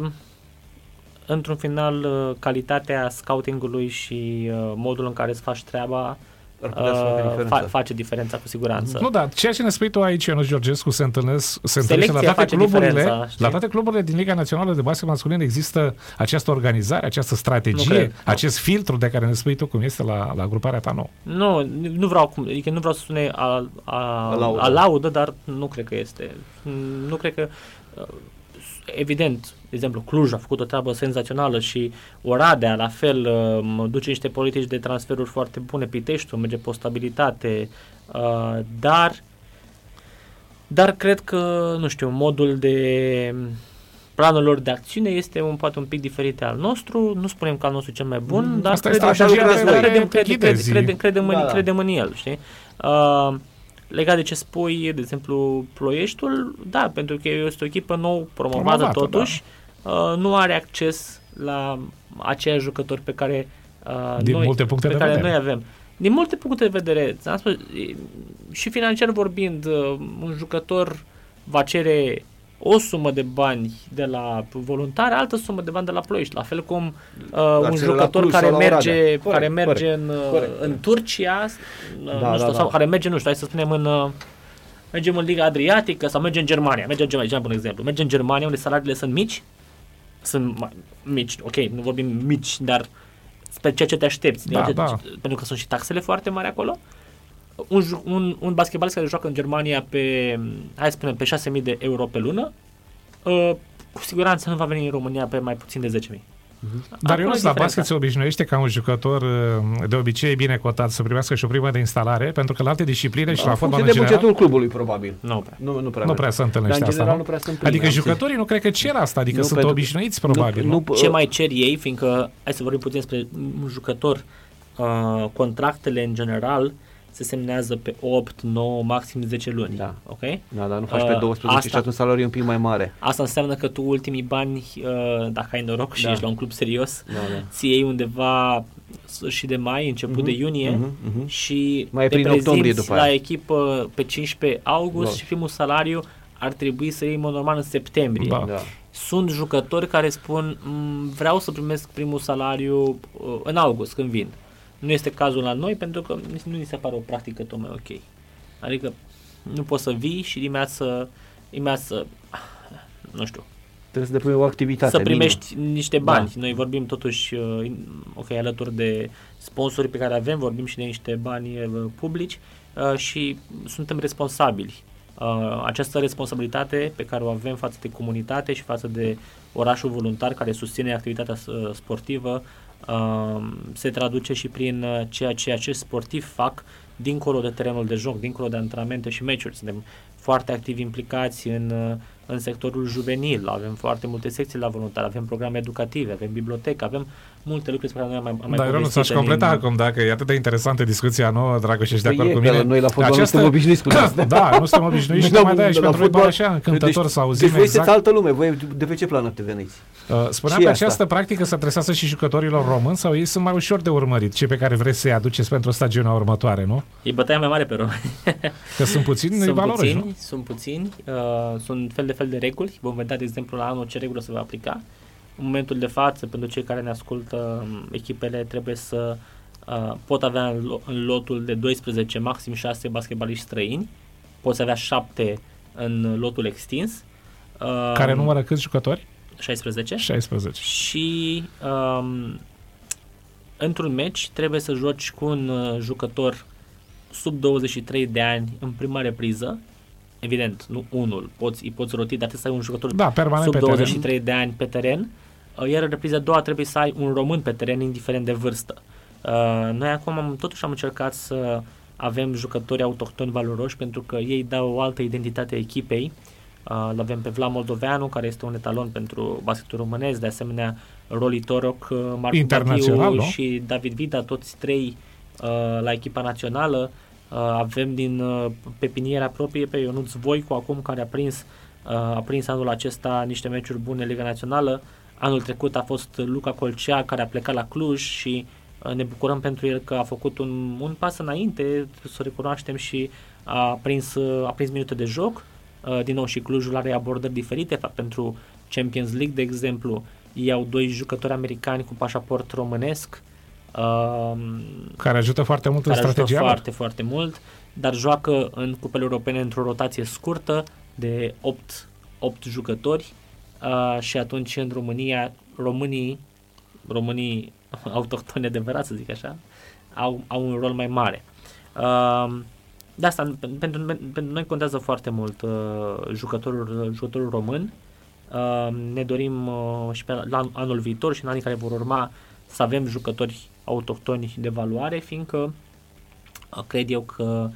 într-un final uh, calitatea scoutingului și uh, modul în care îți faci treaba Ar putea să facă uh, diferența. fa- face diferența cu siguranță. Nu, da, ceea ce ne spui tu aici, Ionuț Georgescu, se întâlnesc, se întâlnește la Selecția toate face cluburile, diferența, știi? la toate cluburile din Liga Națională de Basket Masculin există această organizare, această Nu strategie, cred, nu. acest filtru de care ne spui tu cum este la, la gruparea ta nouă. Nu, nu vreau, acum- adică nu vreau să sune a, a, A laudă. a laudă, dar nu cred că este. Nu cred că uh, evident, de exemplu, Cluj a făcut o treabă senzațională și Oradea, la fel, uh, duce niște politici de transferuri foarte bune, Piteștiul merge pe o stabilitate, uh, dar dar cred că, nu știu, modul de planul lor de acțiune este un poate un pic diferit de al nostru, nu spunem că al nostru e cel mai bun, Mm, dar asta e credem, strategia credem, pe care credem, te credem, ghidezi. credem, credem, în, Da, da. credem în el, știi? Uh, legat de ce spui, de exemplu, Ploieștiul, da, pentru că este o echipă nou promovată, Promovată, totuși, uh, nu are acces la aceiași jucători pe care, uh, Din noi, multe puncte pe de care vedere. noi avem. din multe puncte de vedere, ți-am spus, e, și financiar vorbind, uh, un jucător va cere o sumă de bani de la voluntari, altă sumă de bani de la Ploiești. La fel cum uh, un cere la jucător Cluj care sau la merge, Oradea. Corect, care merge corect, în, uh, corect, în corect. Turcia, uh, Da, nu știu, da, sau da. care merge, nu știu, hai să spunem în uh, mergem în Liga Adriatică sau merge în Germania, merge în Germania, cel mai bun exemplu. Merge în Germania unde salariile sunt mici, sunt mai, mici, ok, nu vorbim mici, dar spre ceea ce te aștepți, Da, de- da. pentru că sunt și taxele foarte mari acolo. Un, ju- un, un basketbalist care joacă în Germania pe, hai să spunem, pe 6.000 de euro pe lună, uh, cu siguranță nu va veni în România pe mai puțin de 10.000. Dar Acolo eu e la diferența. basket se obișnuiește ca un jucător uh, de obicei bine cotat să primească și o primă de instalare, pentru că la alte discipline și la în fotbal funcție în de general, bugetul clubului, probabil. Nu prea. Nu, nu prea, nu merge. prea se Dar întâlnește în asta, general nu? nu prea se întâmplă. Adică Da. jucătorii nu cred că cer asta, adică Nu, sunt pentru- obișnuiți probabil, nu? Ce mai cer ei, fiindcă, hai să vorbim puțin despre un jucător, uh, contractele în general se semnează pe 8, 9, maxim 10 luni. Da. Ok? Da, dar nu faci pe Uh, 12 asta- și atunci salariul e un pic mai mare. Asta înseamnă că tu ultimii bani, uh, dacă ai noroc și Da. ești la un club serios, Da, da. ți iei undeva sfârșit de mai, început Mhm, de iunie mhm, mhm. și Mai e te prin octombrie prezinți după la aia. echipă pe 15 august Da. și primul salariu ar trebui să iei în mod normal în septembrie. Da. Da. Sunt jucători care spun "Mm, vreau să primesc primul salariu uh, în august când vin. Nu este cazul la noi pentru că nu ni se pare o practică tocmai ok. Adică nu poți să vii și dimineață, dimineață nu știu, Trebuie să depui o activitate. să primești niște bani. Da. Noi vorbim totuși, uh, ok, alături de sponsorii pe care avem, vorbim și de niște bani uh, publici uh, și suntem responsabili. Uh, Această responsabilitate pe care o avem față de comunitate și față de orașul voluntar care susține activitatea uh, sportivă uh, se traduce și prin uh, ceea ce acești sportivi fac dincolo de terenul de joc, dincolo de antrenamente și meciuri. Suntem foarte activi implicați în, uh, în sectorul juvenil, avem foarte multe secții la voluntar, avem programe educative, avem bibliotecă, avem multe lucruri despre care noi am mai, am mai Dar eu nu povestit ți-aș completa în- acum, dacă e atât de interesantă discuția nouă, Dragoș, ești de Păi acord e cu că mine? noi la fotbal nu suntem obișnuiți cu asta. da, nu suntem obișnuiți și Deci, tocmai de-aia și la pentru noi fotbal- pare așa încântător să auzim deci voi exact. sunteți altă lume, voi de pe ce planetă veniți? Uh, Spuneam Și că asta. această practică se adresează și jucătorilor români sau ei sunt mai ușor de urmărit, cei pe care vreți să-i aduceți pentru stagiunea următoare, nu? E bătaia mai mare pe români. Că sunt puțini, nu-i sunt valoroși, nu? puțini, sunt puțini, uh, sunt fel de fel de reguli. Vom vedea, de exemplu, la anul ce regulă se va aplica. În momentul de față, pentru cei care ne ascultă, um, echipele trebuie să uh, pot avea în, lo- în lotul de 12, maxim 6 basketbaliști străini. Poți avea 7 în lotul extins. Uh, Care numără câți jucători? 16. 16. Și um, într-un meci trebuie să joci cu un uh, jucător sub 23 de ani în prima repriză. Evident, nu unul, poți, îi poți roti, dar trebuie să ai un jucător Da, permanent sub pe 23 teren. de ani pe teren. Uh, Iar în repriza a doua trebuie să ai un român pe teren, indiferent de vârstă. Uh, Noi acum am, totuși am încercat să avem jucători autohtoni valoroși pentru că ei dau o altă identitate echipei. Uh, Îl avem pe Vlad Moldoveanu, care este un etalon pentru basketul românesc, de asemenea Roli Toroc, uh, Marcu Internațional, Batiu nu? și David Vida, toți trei uh, la echipa națională. Uh, avem din uh, pepiniera proprie pe Ionuț Voicu acum care a prins, uh, a prins anul acesta niște meciuri bune în Liga Națională. Anul trecut a fost Luca Colcea care a plecat la Cluj și uh, ne bucurăm pentru el că a făcut un, un pas înainte, trebuie să o recunoaștem și a prins, uh, a prins minute de joc. Uh, din nou și Clujul are abordări diferite fa- pentru Champions League, de exemplu, ei au doi jucători americani cu pașaport românesc. Uh, Care ajută foarte mult în care ajută strategia lor. foarte, foarte mult, dar joacă în cupele europene într-o rotație scurtă de 8, 8 jucători uh, și atunci în România, românii, românii autohtoni adevărat să zic așa, au, au un rol mai mare. Uh, de asta, pen- pentru, pentru noi contează foarte mult uh, jucătorul, jucătorul român. Uh, ne dorim uh, și pe la anul viitor și în anii care vor urma să avem jucători autohtoni de valoare, fiindcă uh, cred eu că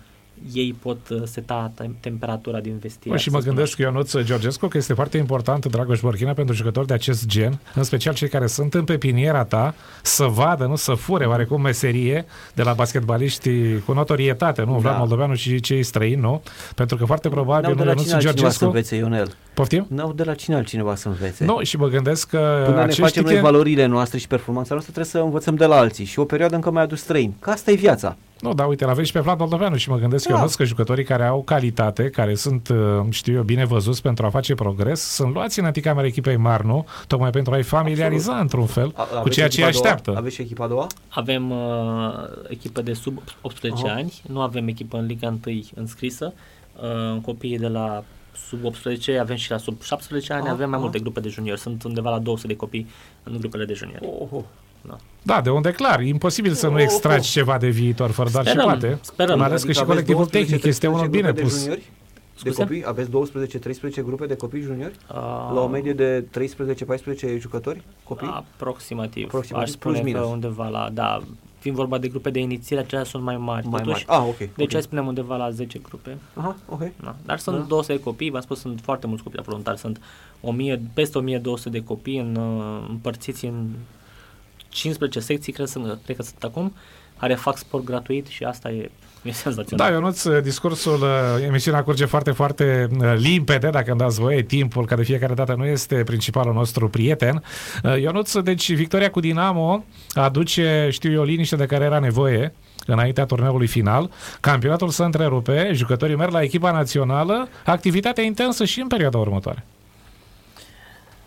ei pot uh, seta tem- temperatura din vestiar. Bă, și să mă spun gândesc, Ionuț Georgescu, că este foarte important, Dragoș Borchina, pentru jucători de acest gen, în special cei care sunt în pepiniera ta, să vadă, nu să fure oarecum meserie de la basketbaliști cu notorietate, nu? Vlad Da. Moldoveanu și cei străini, nu? Pentru că foarte probabil, N-au nu, de la Ionuț cine altcineva să Georgescu... învețe, Ionel. Poftim? N-au de la cine altcineva să învețe. Nu, și mă gândesc că Până ne acești facem noi tineri- valorile noastre și performanța noastră, trebuie să învățăm de la alții. Și o perioadă încă mai adus străini. Că asta e viața. Nu, dar uite, l-avem și pe Vlad Moldoveanu și mă gândesc Da. eu că jucătorii care au calitate, care sunt, uh, știu eu, bine văzuți pentru a face progres, sunt luați în anticamera echipei mari, nu? Tocmai pentru a-i familiariza într-un fel A- cu aveți ceea ce îi echipa a doua? așteaptă. Aveți și echipa a doua? Avem uh, echipă de sub 18 Aha. ani, nu avem echipă în Liga 1 înscrisă. Uh, copiii de la sub 18 avem și la sub 17 ani, Aha, avem mai aha. multe grupe de juniori. Sunt undeva la 200 de copii în grupele de juniori. Oh, oh. Da, de unde clar, e imposibil să nu extragi ceva de viitor fără doar și Sperăm, poate. sperăm. Mai ales că și Adică aveți colectivul 12, tehnic este unul 13 bine grupe de pus. juniori? De Scuze? copii? Aveți 12-13 grupe de copii juniori? Uh, La o medie de 13-14 jucători? Copii? Aproximativ. Aproximativ, Aș spune plus că minus. undeva la, da, fiind vorba de grupe de inițiere, acelea sunt mai mari. mai totuși. mari. Ah, ok. Deci ok. hai să spunem undeva la 10 grupe. Aha, ok. Da. Dar sunt Da. da. 200 de copii, v-am spus, sunt foarte mulți copii la voluntari, sunt 1000, peste 1200 de copii în, uh, împărțiți în 15 secții, cred, sunt, cred că sunt acum, care fac sport gratuit și asta e, e senzațional. Da, Ionuț, discursul, uh, emisiunea curge foarte, foarte uh, limpede, dacă îmi dați voie, timpul, care de fiecare dată nu este principalul nostru prieten. Uh, Ionuț, deci victoria cu Dinamo aduce, știu eu, liniște de care era nevoie înaintea turneului final. Campionatul se întrerupe, jucătorii merg la echipa națională, activitatea intensă și în perioada următoare.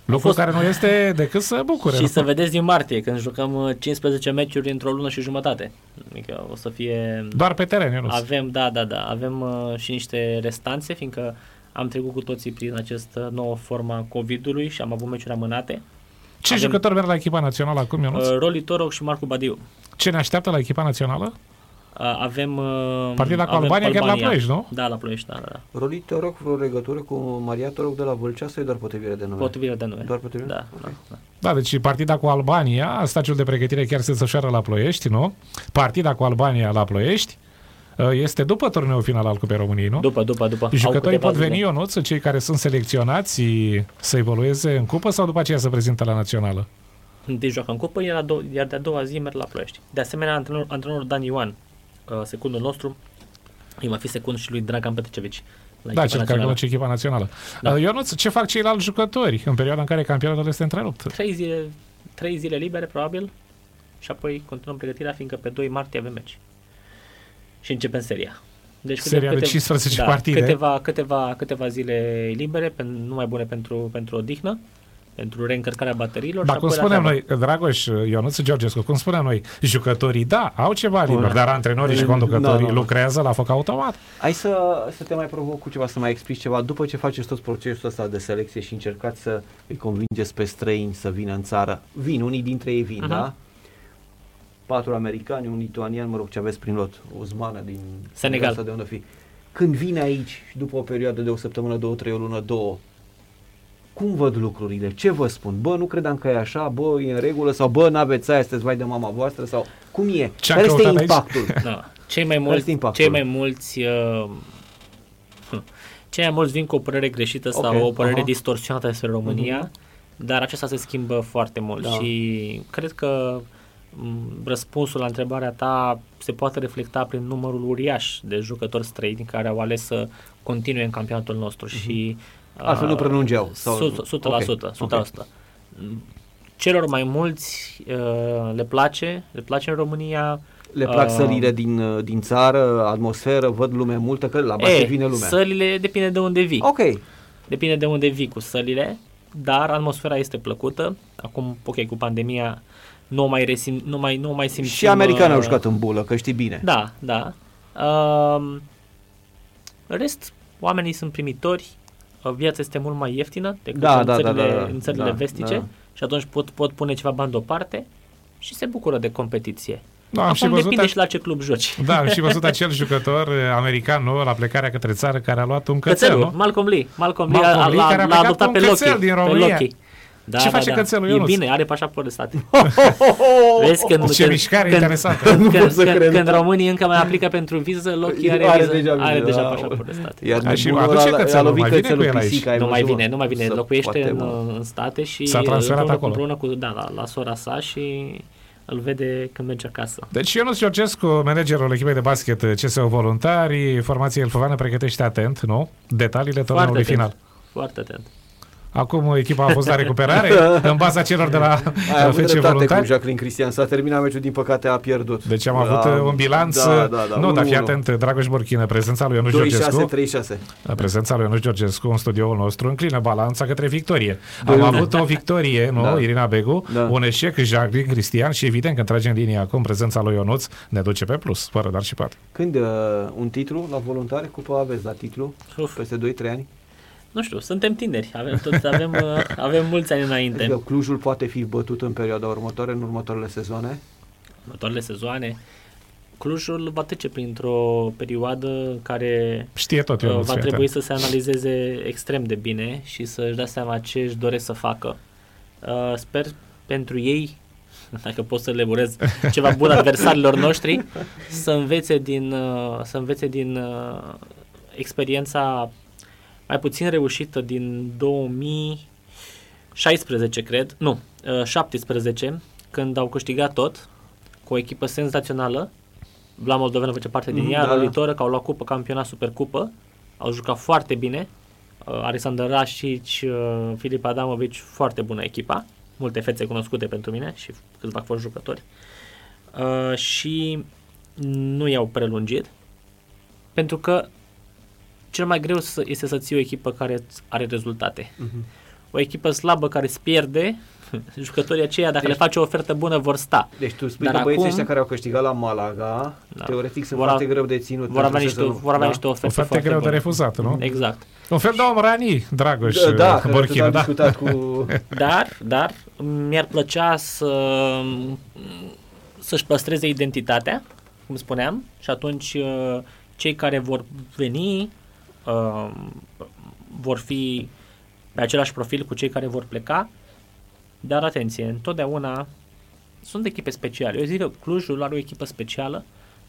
Lucru fost- care nu este decât să bucure. și nu? să vedeți din martie, când jucăm uh, 15 meciuri într-o lună și jumătate. Adică o să fie... Doar pe teren, Ionuț. Avem, da, da, da, avem uh, și niște restanțe, fiindcă am trecut cu toții prin această nouă formă a COVID-ului și am avut meciuri amânate. Ce avem- jucători merg la echipa națională acum, Ionuț? Uh, Roli Toroc și Marcu Badiu. Ce ne așteaptă la echipa națională? Uh, avem... Uh, Partida cu avem Albania chiar la Ploiești, nu? Da, la Ploiești, da, da, da. Roli, te rog vreo legătură cu Maria Toroc de la Vâlcea sau e doar potrivire de nume? Potrivire de nume. Doar potrivire? Da, Ok. da, da. Da, deci partida cu Albania, stagiul de pregătire chiar se desfășoară la Ploiești, nu? Partida cu Albania la Ploiești uh, este după turneul final al Cupei României, nu? După, după, după. Au Jucătorii câteva pot veni, zile. Ionuț, cei care sunt selecționați să evolueze în cupă sau după aceea să prezintă la națională? Întâi joacă în cupă, iar, a dou- iar de-a doua zi merg la Ploiești. De asemenea, antrenor, antrenorul Dan Ioan, uh, secundul nostru, îi va fi secund și lui Dragan Petrecevici. La Da, echipa cel care națională. conduce echipa națională. Da. Da. Ionuț, ce fac ceilalți jucători în perioada în care campionatul este întrerupt? Trei zile, trei zile libere, probabil, și apoi continuăm pregătirea, fiindcă pe 2 martie avem meci. Și începem seria. Deci Seria de 15 partide. Câteva, câteva, câteva zile libere, pen, numai bune pentru, pentru odihnă, pentru reîncărcarea bateriilor. Dar și cum apoi la spunem treabă. noi, Dragoș, Ionuț Georgescu, cum spunem noi, jucătorii, da, au ceva liber, Bun. dar antrenorii și Da, conducătorii da. lucrează la foc automat. Hai să, să te mai provoc cu ceva, să mai explici ceva. După ce faceți tot procesul ăsta de selecție și încercați să îi convingeți pe străini să vină în țară, vin, unii dintre ei vin, Mhm. da? Patru americani, un lituanian, mă rog, ce aveți prin lot, o zmană din Senegal. Asta de unde fi. Când vine aici și după o perioadă de o săptămână, două, trei, o lună, două, cum văd lucrurile? Ce vă spun? Bă, nu credeam că e așa, bă, e în regulă sau bă, n-aveți aia, sunteți vai de mama voastră sau cum e? Ce-a Care este căutat aici? impactul? Da. Cei mai este mulți, impactul? cei mai mulți uh, hm, cei mai mulți vin cu o părere greșită sau Ok, o părere aha. distorsionată despre România, dar acesta se schimbă foarte mult Da. și cred că m, răspunsul la întrebarea ta se poate reflecta prin numărul uriaș de jucători străini care au ales să continue în campionatul nostru și Mhm. Altfel nu uh, prelungeau, sau- 100%, 100%, ok, 100%. Celor mai mulți uh, le place, le place în România, Le plac Uh, sălile din, uh, din țară, atmosferă, văd lume multă, că la basket vine lumea. Sălile depinde de unde vii. Ok, Depinde de unde vii cu sălile, dar atmosfera este plăcută. Acum, ok, cu pandemia nu o mai, resim, nu mai, nu o mai simțim. și americanii au uh, jucat în bulă, că știi bine. Da, da. Uh, în rest, oamenii sunt primitori, uh, viața este mult mai ieftină decât Da, în, da, da, țările, da, da. în țările Da, vestice da. și atunci pot, pot pune ceva bani deoparte și se bucură de competiție. Da, am și Acum văzut depinde a- și la ce club joci. Da, am și văzut acel jucător eh, american, nu, la plecarea către țară, care a luat un cățel, Cățelul, nu? Malcolm Lee. Malcolm Lee, Malcolm a, Lee, l-a, care a l-a plecat adoptat cu pe un Loki. cățel din pe România. Loki. Da, Ce da, face da. cățelul, E Ionuț? bine, are pașaport de stat. Vezi când, Ce când, mișcare când, interesantă. Când, Nu când, pot să când, cred. când românii încă mai aplică pentru viză, Loki are, Are viză, deja viză, are deja da. pașaport de stat. Iar A, și nebunul aduce ăla cățelul, a lovit mai vine cățelul cu el aici. pisica, ai Nu mai văzut, vine, mă? nu mai vine. Să Locuiește poate, în, mă. în state și S-a transferat împreună, acolo. împreună cu da, la, la sora sa și îl vede când merge acasă. Deci Ionuț Georgescu, managerul echipei de basket CSU Voluntari, formația Elfovană pregătește atent, nu? Detaliile turneului atent. final. Foarte atent. Acum echipa a fost la recuperare în baza celor de la Ai avut FC dreptate cu Voluntari. Jacqueline Cristian. S-a terminat meciul, din păcate a pierdut. Deci am avut Da, uh, un bilanț, Da, da, da. nu, dar fii 1-1. atent, Dragoș Borchină, prezența lui Ionuț 2-6, Georgescu, 3-6. prezența lui Ionuț Georgescu în studioul nostru înclină balanța către victorie. Doi Am unu. avut o victorie, nu, Da. Irina Begu, Da. un eșec Jacqueline Cristian și evident că trage în linie acum prezența lui Ionuț ne duce pe plus, fără dar și pat. Când uh, un titlu la voluntare? Cupa aveți la titlu? Uf, Peste 2-3 ani? Nu știu, suntem tineri, avem, toți, avem, uh, avem mulți ani înainte. Adică Clujul poate fi bătut în perioada următoare, în următoarele sezoane? următoarele sezoane. Clujul va trece printr-o perioadă în care Știe tot uh, Ionuț. va fii trebui atent. să se analizeze extrem de bine și să-și dea seama ce își doresc să facă. Uh, sper pentru ei, dacă pot să le urez ceva bun adversarilor noștri, să învețe din, uh, să învețe din uh, experiența mai puțin reușită din 2016, cred, nu, uh, 17, când au câștigat tot, cu o echipă senzațională. Vla Moldoveanu face parte din Mhm, ea, da, da. rolitoră, că au luat cupă, campionat, supercupă. Au jucat foarte bine. Uh, Alexander Rașic, uh, Filip Adamovici, foarte bună echipa. Multe fețe cunoscute pentru mine și câțiva fost jucători. Uh, și nu i-au prelungit pentru că cel mai greu să- este să ții o echipă care îți are rezultate. Mhm. O echipă slabă care îți pierde, jucătorii aceia, dacă Deci- le faci o ofertă bună, vor sta. Deci tu spui Dar că băieții acum- ăștia care au câștigat la Malaga, Da. teoretic sunt Vor foarte a- greu de ținut. Vor avea pentru niște, sezonul. vor avea Da? niște oferte, Oferte foarte greu de bune. refuzat, nu? Exact. Un fel de om rani, Dragoș Da, da, că Borchină, tot da. am discutat cu... Dar, dar mi-ar plăcea să să-și păstreze identitatea, cum spuneam, și atunci uh, cei care vor veni uh, vor fi pe același profil cu cei care vor pleca, dar atenție, întotdeauna sunt echipe speciale. Eu zic că Clujul are o echipă specială,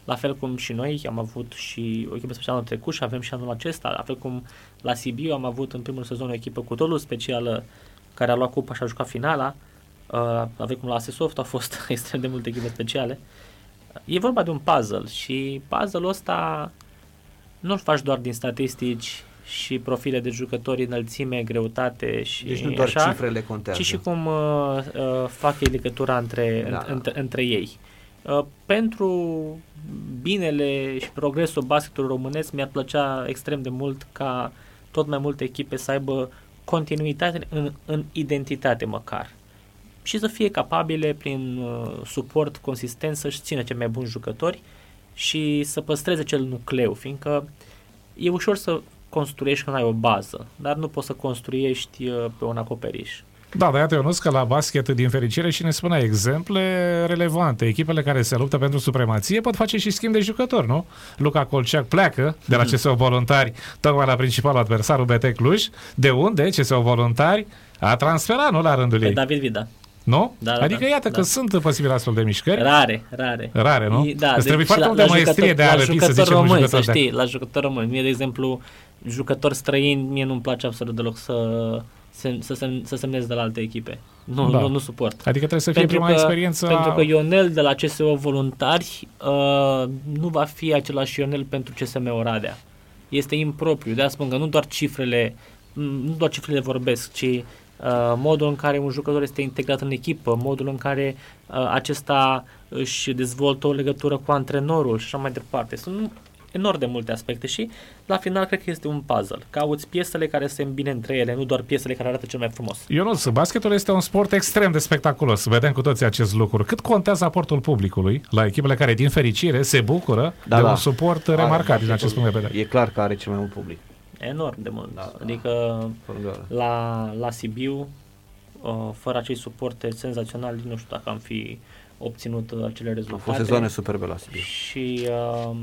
la fel cum și noi am avut și o echipă specială în trecut și avem și anul acesta, la fel cum la Sibiu am avut în primul sezon o echipă cu totul specială care a luat cupa și a jucat finala, uh, la fel cum la Asesoft au fost extrem de multe echipe speciale. E vorba de un puzzle și puzzle-ul ăsta nu-l faci doar din statistici și profile de jucători, înălțime, greutate și Deci nu doar așa, cifrele contează. ci și cum uh, uh, fac ei legătura între, Da. da. între, între ei. Uh, pentru binele și progresul basketului românesc mi-ar plăcea extrem de mult ca tot mai multe echipe să aibă continuitate în, în identitate măcar și să fie capabile prin uh, suport consistent să-și țină cei mai buni jucători și să păstreze cel nucleu, fiindcă e ușor să construiești când ai o bază, dar nu poți să construiești uh, pe un acoperiș. Da, dar iată, Ionuț, că la basket, din fericire, și ne spunea exemple relevante. Echipele care se luptă pentru supremație pot face și schimb de jucători, nu? Luca Colceac pleacă de la CSO Voluntari tocmai la principalul adversar UBT Cluj, de unde CSO Voluntari a transferat, nu, la rândul Pe ei. David Vida. Nu? Da, da, adică da, iată da. că sunt posibile astfel de mișcări. Rare, rare. Rare, nu? E- Da, Îți trebuie foarte la- multă la maestrie jucător- de a la răpi, să jucător zicem, un român, jucător să de- știi, la jucător român. Mie, de exemplu, jucători străini, mie nu-mi place absolut deloc să, să, să, sem, să semnez de la alte echipe. Nu, Da. nu, nu suport. Adică trebuie să fie prima experiență pentru a- că Ionel de la CSO Voluntari uh, nu va fi același Ionel pentru CSM Oradea. Este impropriu, de asta spun că nu doar cifrele, nu doar cifrele vorbesc, ci uh, modul în care un jucător este integrat în echipă, modul în care uh, acesta își dezvoltă o legătură cu antrenorul și așa mai departe. Sunt enorm de multe aspecte și la final cred că este un puzzle. Cauți piesele care se îmbine între ele, nu doar piesele care arată cel mai frumos. Ionuț, basketul este un sport extrem de spectaculos. Vedem cu toții acest lucru. Cât contează aportul publicului la echipele care, din fericire, se bucură Da, de da. un suport Are remarcat din basketul. acest punct de vedere? E clar că are cel mai mult public. Enorm de mult. Da, da. Adică Fără îndoială. la, la Sibiu, uh, fără acei suporte senzaționali, nu știu dacă am fi obținut uh, acele Au rezultate. fost sezoane superbe la Sibiu. Și uh,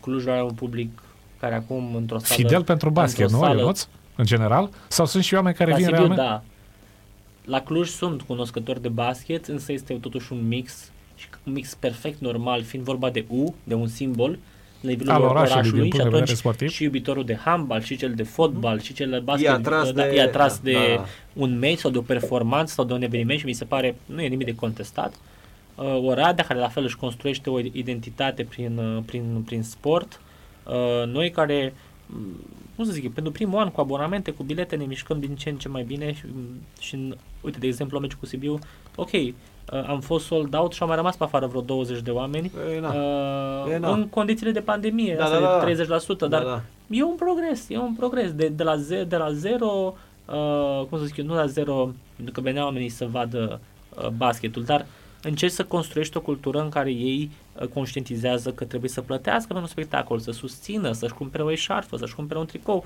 Clujul are un public care acum într-o sală... Fidel pentru basket, într-o nu, sală- Ionuț? În general? Sau sunt și oameni care la vin Sibiu, realmente? da. La Cluj sunt cunoscători de basket, însă este totuși un mix, și un mix perfect normal, fiind vorba de U, de un simbol, la nivelul Al orașului, orașului, din punct și de vedere atunci sportiv. și iubitorul de handbal, și cel de fotbal, și cel de basket, E atras da, de- e atras da, de da. un meci sau de o performanță sau de un eveniment și mi se pare, nu e nimic de contestat. Uh, Oradea, care la fel își construiește o identitate prin, uh, prin, prin sport, uh, noi care mm, cum să zic, pentru primul an cu abonamente, cu bilete ne mișcăm din ce în ce mai bine și, și uite, de exemplu, la meciul cu Sibiu, ok, uh, am fost sold out și au mai rămas pe afară vreo 20 de oameni E, na. uh, E, na. în condițiile de pandemie, Da, asta da, da. e 30%, dar Da, da. e un progres, e un progres de, de, la, ze, de la zero, uh, cum să zic eu, nu la zero, pentru că veneau oamenii să vadă uh, basketul, dar încerci să construiești o cultură în care ei uh, conștientizează că trebuie să plătească pentru un spectacol, să susțină, să-și cumpere o eșarfă, să-și cumpere un tricou.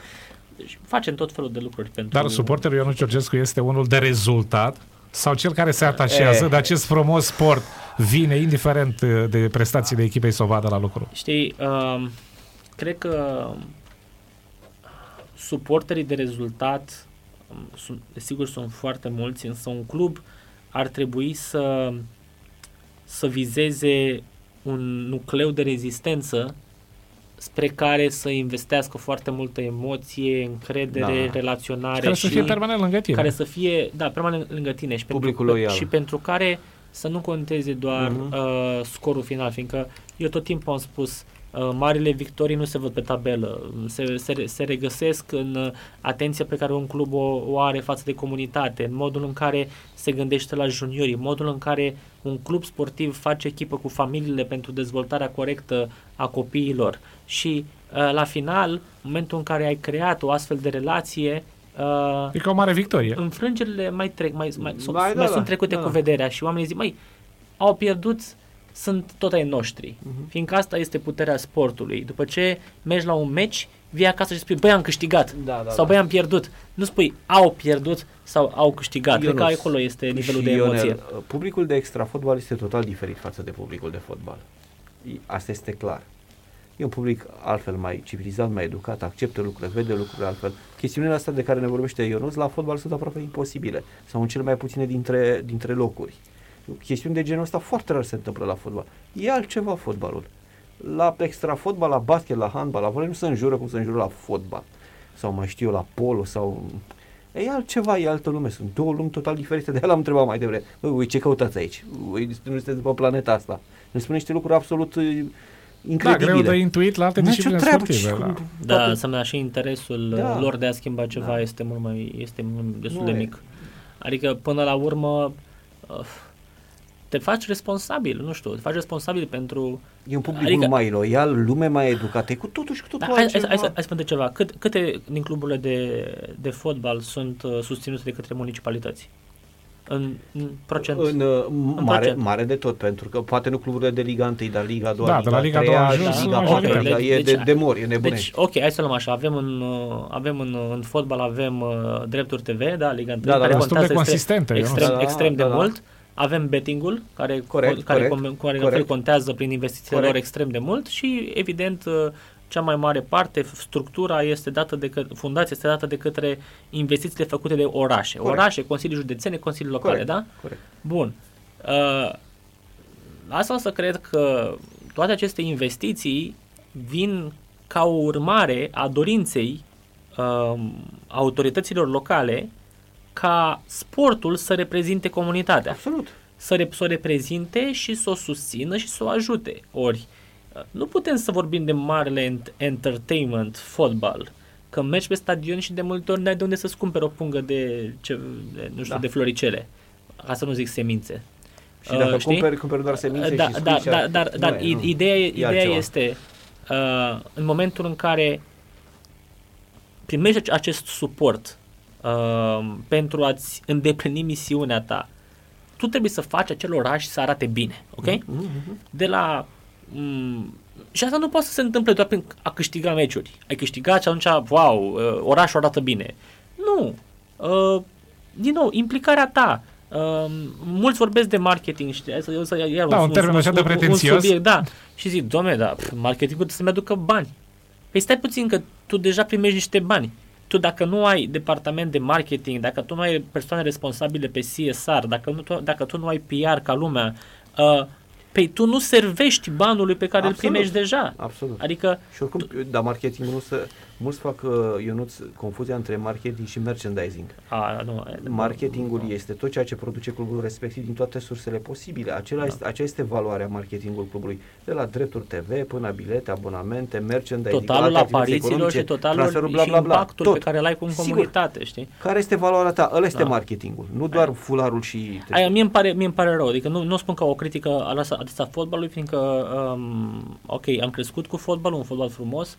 Deci facem tot felul de lucruri pentru... Dar suporterul Ionut Georgescu este unul de rezultat sau cel care se atașează E. de acest frumos sport vine indiferent uh, de prestațiile echipei să o vadă la lucru. Știi, uh, cred că suporterii de rezultat, um, sunt, desigur sunt foarte mulți, însă un club ar trebui să, să vizeze un nucleu de rezistență spre care să investească foarte multă emoție, încredere, Da. relaționare Care să și fie permanent lângă tine. care să fie, da, permanent lângă tine și pentru, Publicul loial. și pentru care să nu conteze doar Mhm. uh, scorul final, fiindcă eu tot timpul am spus uh, marile victorii nu se văd pe tabelă, se, se, se regăsesc în uh, atenția pe care un club o, o are față de comunitate, în modul în care se gândește la juniorii, modul în care un club sportiv face echipă cu familiile pentru dezvoltarea corectă a copiilor și uh, la final, în momentul în care ai creat o astfel de relație, uh, E ca o mare victorie. înfrângerile mai trec, mai, mai, mai, Mai, da, mai da, sunt trecute da. cu vederea și oamenii zic, măi, au pierdut, sunt tot ai noștri. Mhm. Fiindcă asta este puterea sportului. După ce mergi la un meci, vii acasă și spui, băi, am câștigat. Da, da, sau da. băi, am pierdut. Nu spui, au pierdut sau au câștigat. Cred că Ionuț, acolo este nivelul și de emoție. Ionel, publicul de extra fotbal este total diferit față de publicul de fotbal. I- Asta este clar. E un public altfel mai civilizat, mai educat, acceptă lucrurile, vede lucrurile altfel. Chestiunile astea de care ne vorbește Ionuț la fotbal sunt aproape imposibile sau în cele mai puține dintre, dintre locuri. Chestiuni de genul ăsta foarte rar se întâmplă la fotbal. E altceva fotbalul. La extra fotbal, la basket, la handbal, la volei nu se înjură cum se înjură la fotbal. Sau mai știu eu, la polo sau... E altceva, e altă lume, sunt două lumi total diferite. De aia l-am întrebat mai devreme. Băi, voi ce căutați aici? Voi nu sunteți pe planeta asta. Ne spune niște lucruri absolut uh, Da, incredibile. greu de intuit la alte Nu discipline nicio treabă, sportive. ce- Da. Da, toate- înseamnă și interesul Da. da. lor de a schimba ceva Da. este mult mai este mult- destul Nu de e. mic. Adică până la urmă uh, te faci responsabil, nu știu, te faci responsabil pentru E un public Adică- mult mai loial, lume mai educată, e cu totul și cu totul Da, hai, hai, altceva. hai, să, hai să spun ceva. Cât, câte din cluburile de, de fotbal sunt uh, susținute de către municipalități? În, în procent? În, uh, mare, procent. mare de tot, pentru că poate nu cluburile de Liga 1, dar Liga 2, Da, de la Liga 2 3, în jos, Liga majoritatea. 4, Liga, e Deci- de, de mor, e Deci, nebunești. ok, hai să luăm așa. Avem în, uh, avem în, în fotbal avem uh, drepturi TV, da, Liga 1, Da, da, care da. Destul de contează consistentă. extrem, eu nu extrem, Da, da, extrem de da, da. Mult. Avem bettingul, care, Corect, care, corect, com- care corect. contează prin investițiile Corect. lor extrem de mult și, evident, uh, cea mai mare parte, f- structura este dată de către, fundația este dată de către investițiile făcute de orașe. Corect. Orașe, consilii județene, consilii locale, Corect, da? corect. Bun. Uh, asta o să cred că toate aceste investiții vin ca o urmare a dorinței uh, autorităților locale ca sportul să reprezinte comunitatea Absolut. să, rep- să o reprezinte și să o susțină și să o ajute. Ori, uh, nu putem să vorbim de marele ent- entertainment, fotbal, că mergi pe stadion și de multe ori n-ai de unde să-ți cumperi o pungă de, ce, de nu știu, Da. de floricele, ca să nu zic semințe. Și dacă Uh, știi? cumperi, cumperi doar semințe da, și da, scrii da, și- dar, nu dar e, nu. ideea, ideea altceva. este uh, în momentul în care primești acest suport uh, pentru a-ți îndeplini misiunea ta, tu trebuie să faci acel oraș să arate bine, ok? Mhm, mhm. De la... m- și asta nu poate să se întâmple doar prin a câștiga meciuri. Ai câștigat și atunci, wow, uh, orașul arată bine. Nu. Uh, din nou, implicarea ta. Uh, mulți vorbesc de marketing, știi? Hai să, să, iar Da, un termen așa de pretențios. subiect, da. Și zic, domne, da, pf, marketingul trebuie să-mi aducă bani. Păi stai puțin că tu deja primești niște bani. Tu dacă nu ai departament de marketing, dacă tu nu ai persoane responsabile pe CSR, dacă, nu, tu- dacă tu nu ai PR ca lumea, uh, Păi tu nu servești banului pe care Absolut. îl primești deja. Absolut. Adică Și oricum, dar marketingul nu să... Mulți fac, uh, Ionuț, confuzia între marketing și merchandising. a, nu, Marketingul este tot ceea ce produce clubul respectiv din toate sursele posibile. Acela Da. este, aceea este valoarea marketingului clubului. De la drepturi TV până bilete, abonamente, merchandising, totalul alte activități aparițiilor economice, și totalul transferul, bla, și bla, bla, impactul tot. pe care îl ai cu în Sigur. comunitate, știi? Care este valoarea ta? Ăla este Da. marketingul, nu doar fularul și... Aia, mie îmi pare, mie îmi pare rău, adică nu, nu spun ca o critică adesea, adesea fotbalului, fiindcă, um, ok, am crescut cu fotbalul, un fotbal frumos,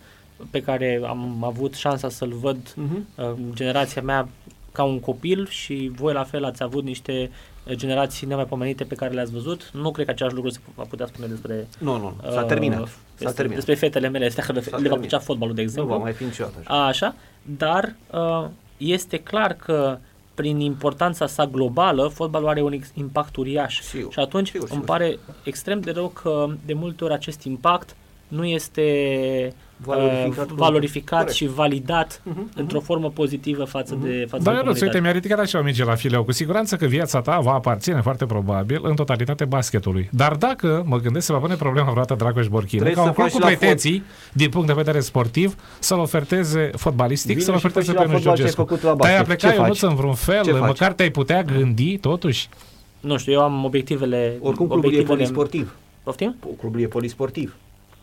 pe care am avut șansa să-l văd Mhm. uh, generația mea ca un copil și voi la fel ați avut niște uh, generații nemaipomenite pe care le-ați văzut. Nu cred că același lucru se va putea spune despre Nu, nu, nu. S-a uh, terminat. S-a despre, terminat. despre fetele mele, astea că le, S-a le va terminat. plăcea fotbalul, de nu exemplu. va mai fi niciodată așa. A, așa, dar uh, este clar că prin importanța sa globală, fotbalul are un ex- impact uriaș. Sigur, și atunci sigur, îmi sigur. pare extrem de rău că de multe ori acest impact nu este Valorificat. uh, valorificat Corect. și validat Mhm, într-o formă pozitivă față de față Dar de eu nu uite, comunitate. mi-a ridicat așa o minge la fileu. Cu siguranță că viața ta va aparține foarte probabil în totalitate basketului. Dar dacă mă gândesc, se va pune problema vreodată Dragoș Borchin, Trebuie ca un să club faci cu la pretenții, din punct de vedere sportiv, să-l oferteze fotbalistic, Vino să-l și oferteze fă și pe la Nuș fotbal ce ai Georgescu. făcut la Te-ai basket. Ce aplicat, faci? eu într-un fel, Ce faci? măcar te-ai putea gândi, totuși. Nu știu, eu am obiectivele... Oricum clubul e obiectivele... polisportiv. Poftim? Clubul e polisportiv.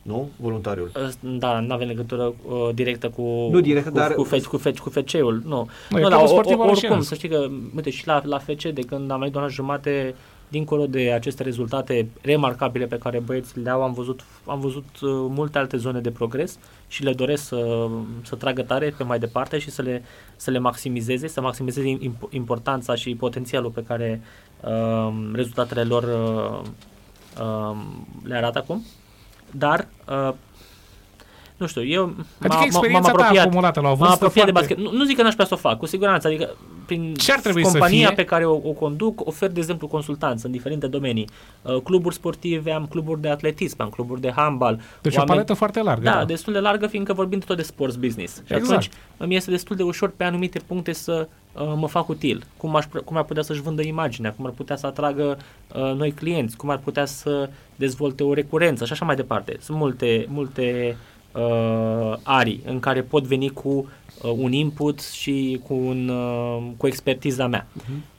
Nu? Voluntariul. Da, nu avem legătură uh, directă cu, Nu direct, cu, dar- cu, fe, cu, fe, cu FC-ul. Nu, Nu, e nu clubul dar o- sportiv o, oricum, Orășenesc. să știi că, uite, și la, la FC, de când am mai doar jumate, dincolo de aceste rezultate remarcabile pe care băieții le-au, am văzut, am văzut uh, multe alte zone de progres și le doresc să, să tragă tare pe mai departe și să le, să le maximizeze, să maximizeze imp- importanța și potențialul pe care uh, rezultatele lor uh, uh, le arată acum. Dar uh, nu știu, eu Adică m-a- m-am experiența ta apropiat, acumulată la o m-am vârstă apropiat de foarte... basket. Nu, nu zic că n-aș putea să o fac, cu siguranță, adică prin Ce ar trebui să compania fie? pe care o, o conduc, ofer, de exemplu, consultanță în diferite domenii. Uh, cluburi sportive, am cluburi de atletism, am cluburi de handbal. Deci o paletă foarte largă. Da, destul de largă, fiindcă vorbim de tot de sports business. Și Exact. atunci îmi este destul de ușor pe anumite puncte să uh, mă fac util. Cum, aș, cum ar putea să-și vândă imaginea, cum ar putea să atragă uh, noi clienți, cum ar putea să dezvolte o recurență și așa mai departe. Sunt multe, multe uh, arii în care pot veni cu uh, un input și cu, un, uh, cu expertiza mea.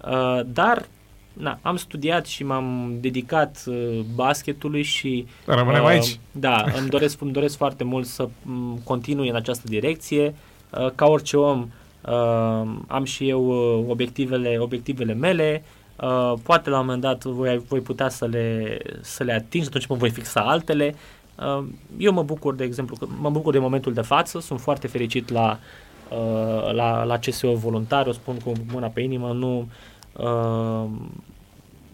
Uh, dar na, am studiat și m-am dedicat uh, basketului și Rămânem Uh, aici. Da, îmi doresc, îmi doresc foarte mult să m, continui în această direcție. Uh, Ca orice om, uh, am și eu uh, obiectivele, obiectivele mele. Uh, Poate la un moment dat voi, voi putea să le, să le ating și atunci mă voi fixa altele. Uh, Eu mă bucur, de exemplu, că mă bucur de momentul de față, sunt foarte fericit la, uh, la, la CSO voluntar, o spun cu mâna pe inimă, nu uh,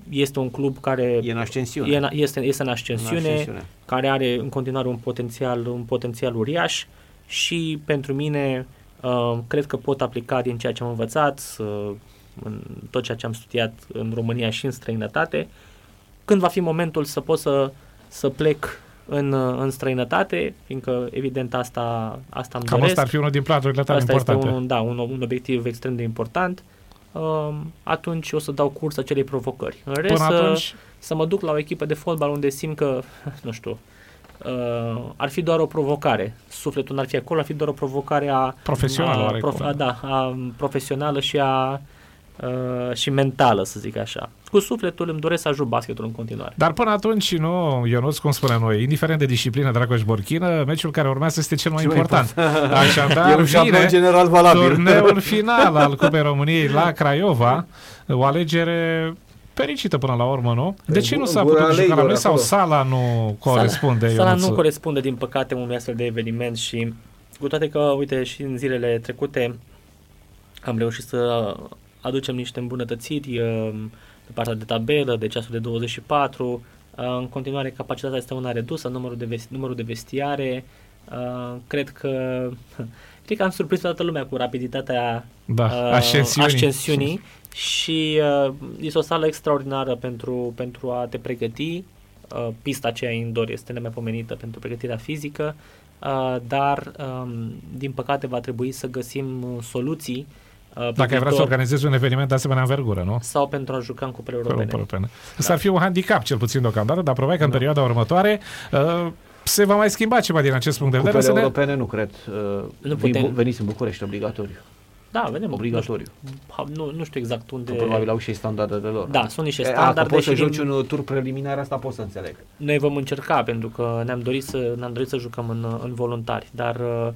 este un club care E în ascensiune. e în, este, este în În ascensiune, ascensiune. care are în continuare un potențial, un potențial uriaș și pentru mine uh, cred că pot aplica din ceea ce am învățat, uh, în tot ceea ce am studiat în România și în străinătate. Când va fi momentul să pot să, să plec în, uh, în străinătate, fiindcă evident asta, asta îmi Cam doresc. asta ar fi unul din platurile tale Asta importante. este un, da, un, un obiectiv extrem de important. Uh, atunci o să dau curs acelei provocări. În rest, Până să- atunci, să mă duc la o echipă de fotbal unde simt că, nu știu, uh, ar fi doar o provocare. Sufletul n-ar fi acolo, ar fi doar o provocare a... Profesională, a, oarecum. a, da, a, profesională și a uh, și mentală, să zic așa. Cu sufletul îmi doresc să ajut basketul în continuare. Dar până atunci, nu, Ionuț, cum spunem noi, indiferent de disciplină, Dragoș Borchină, meciul care urmează este cel mai Cel mai important. e Așadar, un șablon vine general valabil. turneul final al Cupei României la Craiova, o alegere fericită până la urmă, nu? De ce nu s-a Gura putut juca la leilor noi sau acolo. sala nu corespunde, Sala, sala Ionuț? nu corespunde, din păcate, unui astfel de eveniment și cu toate că, uite, și în zilele trecute am reușit să aducem niște îmbunătățiri uh, pe partea de tabelă, de ceasul de 24. Uh, În continuare, capacitatea este una redusă, numărul de, vesti- numărul de vestiare. Uh, Cred că cred că am surprins toată lumea cu rapiditatea Da, uh, ascensiunii. ascensiunii și uh, este o sală extraordinară pentru, pentru a te pregăti. Uh, pista aceea indoor este nemaipomenită pentru pregătirea fizică, uh, dar um, din păcate va trebui să găsim uh, soluții uh, pe Dacă ai vrea să viitor organizezi un eveniment de asemenea învergură, nu? sau pentru a juca în cupele Europene. europene. Europene. Asta ar fi un handicap, cel puțin deocamdată, dar probabil că în perioada următoare uh, se va mai schimba ceva din acest punct de vedere. Cupele Să ne... europene nu cred. Uh, Nu vin- putem. Veniți în București, obligatoriu. Da, vedem. Obligatoriu. Nu știu, nu, nu știu exact unde... Că probabil au și ei standardele lor. Da, sunt niște E, a, că standarde poți să și joci din- un tur preliminar, asta pot să înțeleg. Noi vom încerca pentru că ne-am dorit să, ne-am dorit să jucăm în, în voluntari, dar uh,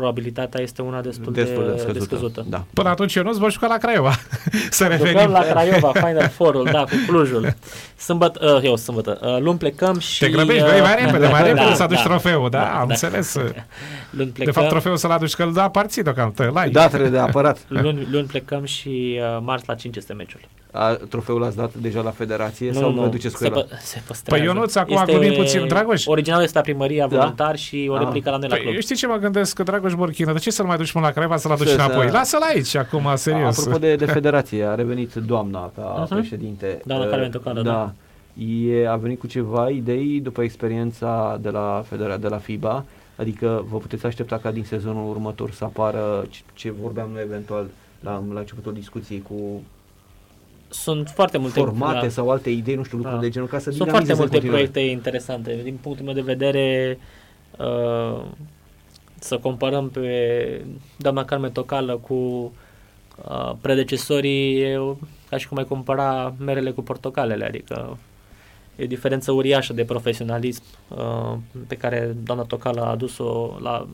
probabilitatea este una destul, Destul de de, scăzută. de scăzută. Da. Până atunci eu nu vă juca la Craiova. să revenim. Lucrăm la Craiova, Final Four-ul, da, cu Clujul. Sâmbătă, uh, eu sâmbătă, uh, luni plecăm și... Te grăbești, uh, vrei mai repede, mai repede da, să aduci da. trofeul, da, Da, am da. înțeles. Luni De plecăm, fapt, trofeul să-l aduci, că îl da aparții deocamdată, la Da, trebuie de apărat. luni, luni plecăm și uh, marți la 5 este meciul. A, trofeul l-ați dat deja la federație sau vă duceți cu se, el? pă, se păstrează. Păi Ionuț, acum glumim puțin, Dragoș. Originalul este la primăria Da? voluntar și o Ah. replică la noi la Păi, club. eu știi ce mă gândesc? Că Dragoș Borchină, de ce să-l mai duci până la Craiova să-l aduci Să- înapoi? să- Lasă-l aici, acum, serios. Apropo de, de federație, a revenit doamna ca Mhm. președinte. Doamna Uh, Carmen Tocală, da. E, a venit cu ceva idei după experiența de la, federa, de la FIBA, adică vă puteți aștepta ca din sezonul următor să apară ce, ce vorbeam noi eventual la, la începutul discuției cu Sunt foarte multe formate da. sau alte idei, nu știu, lucruri Da. de genul, ca să Sunt foarte dinamizeze în multe continuare. proiecte interesante. Din punctul meu de vedere, uh, să comparăm pe doamna Carmen Tocală cu uh, predecesorii, e o- ca și cum ai compara merele cu portocalele, adică e o diferență uriașă de profesionalism uh, pe care doamna Tocală a adus-o la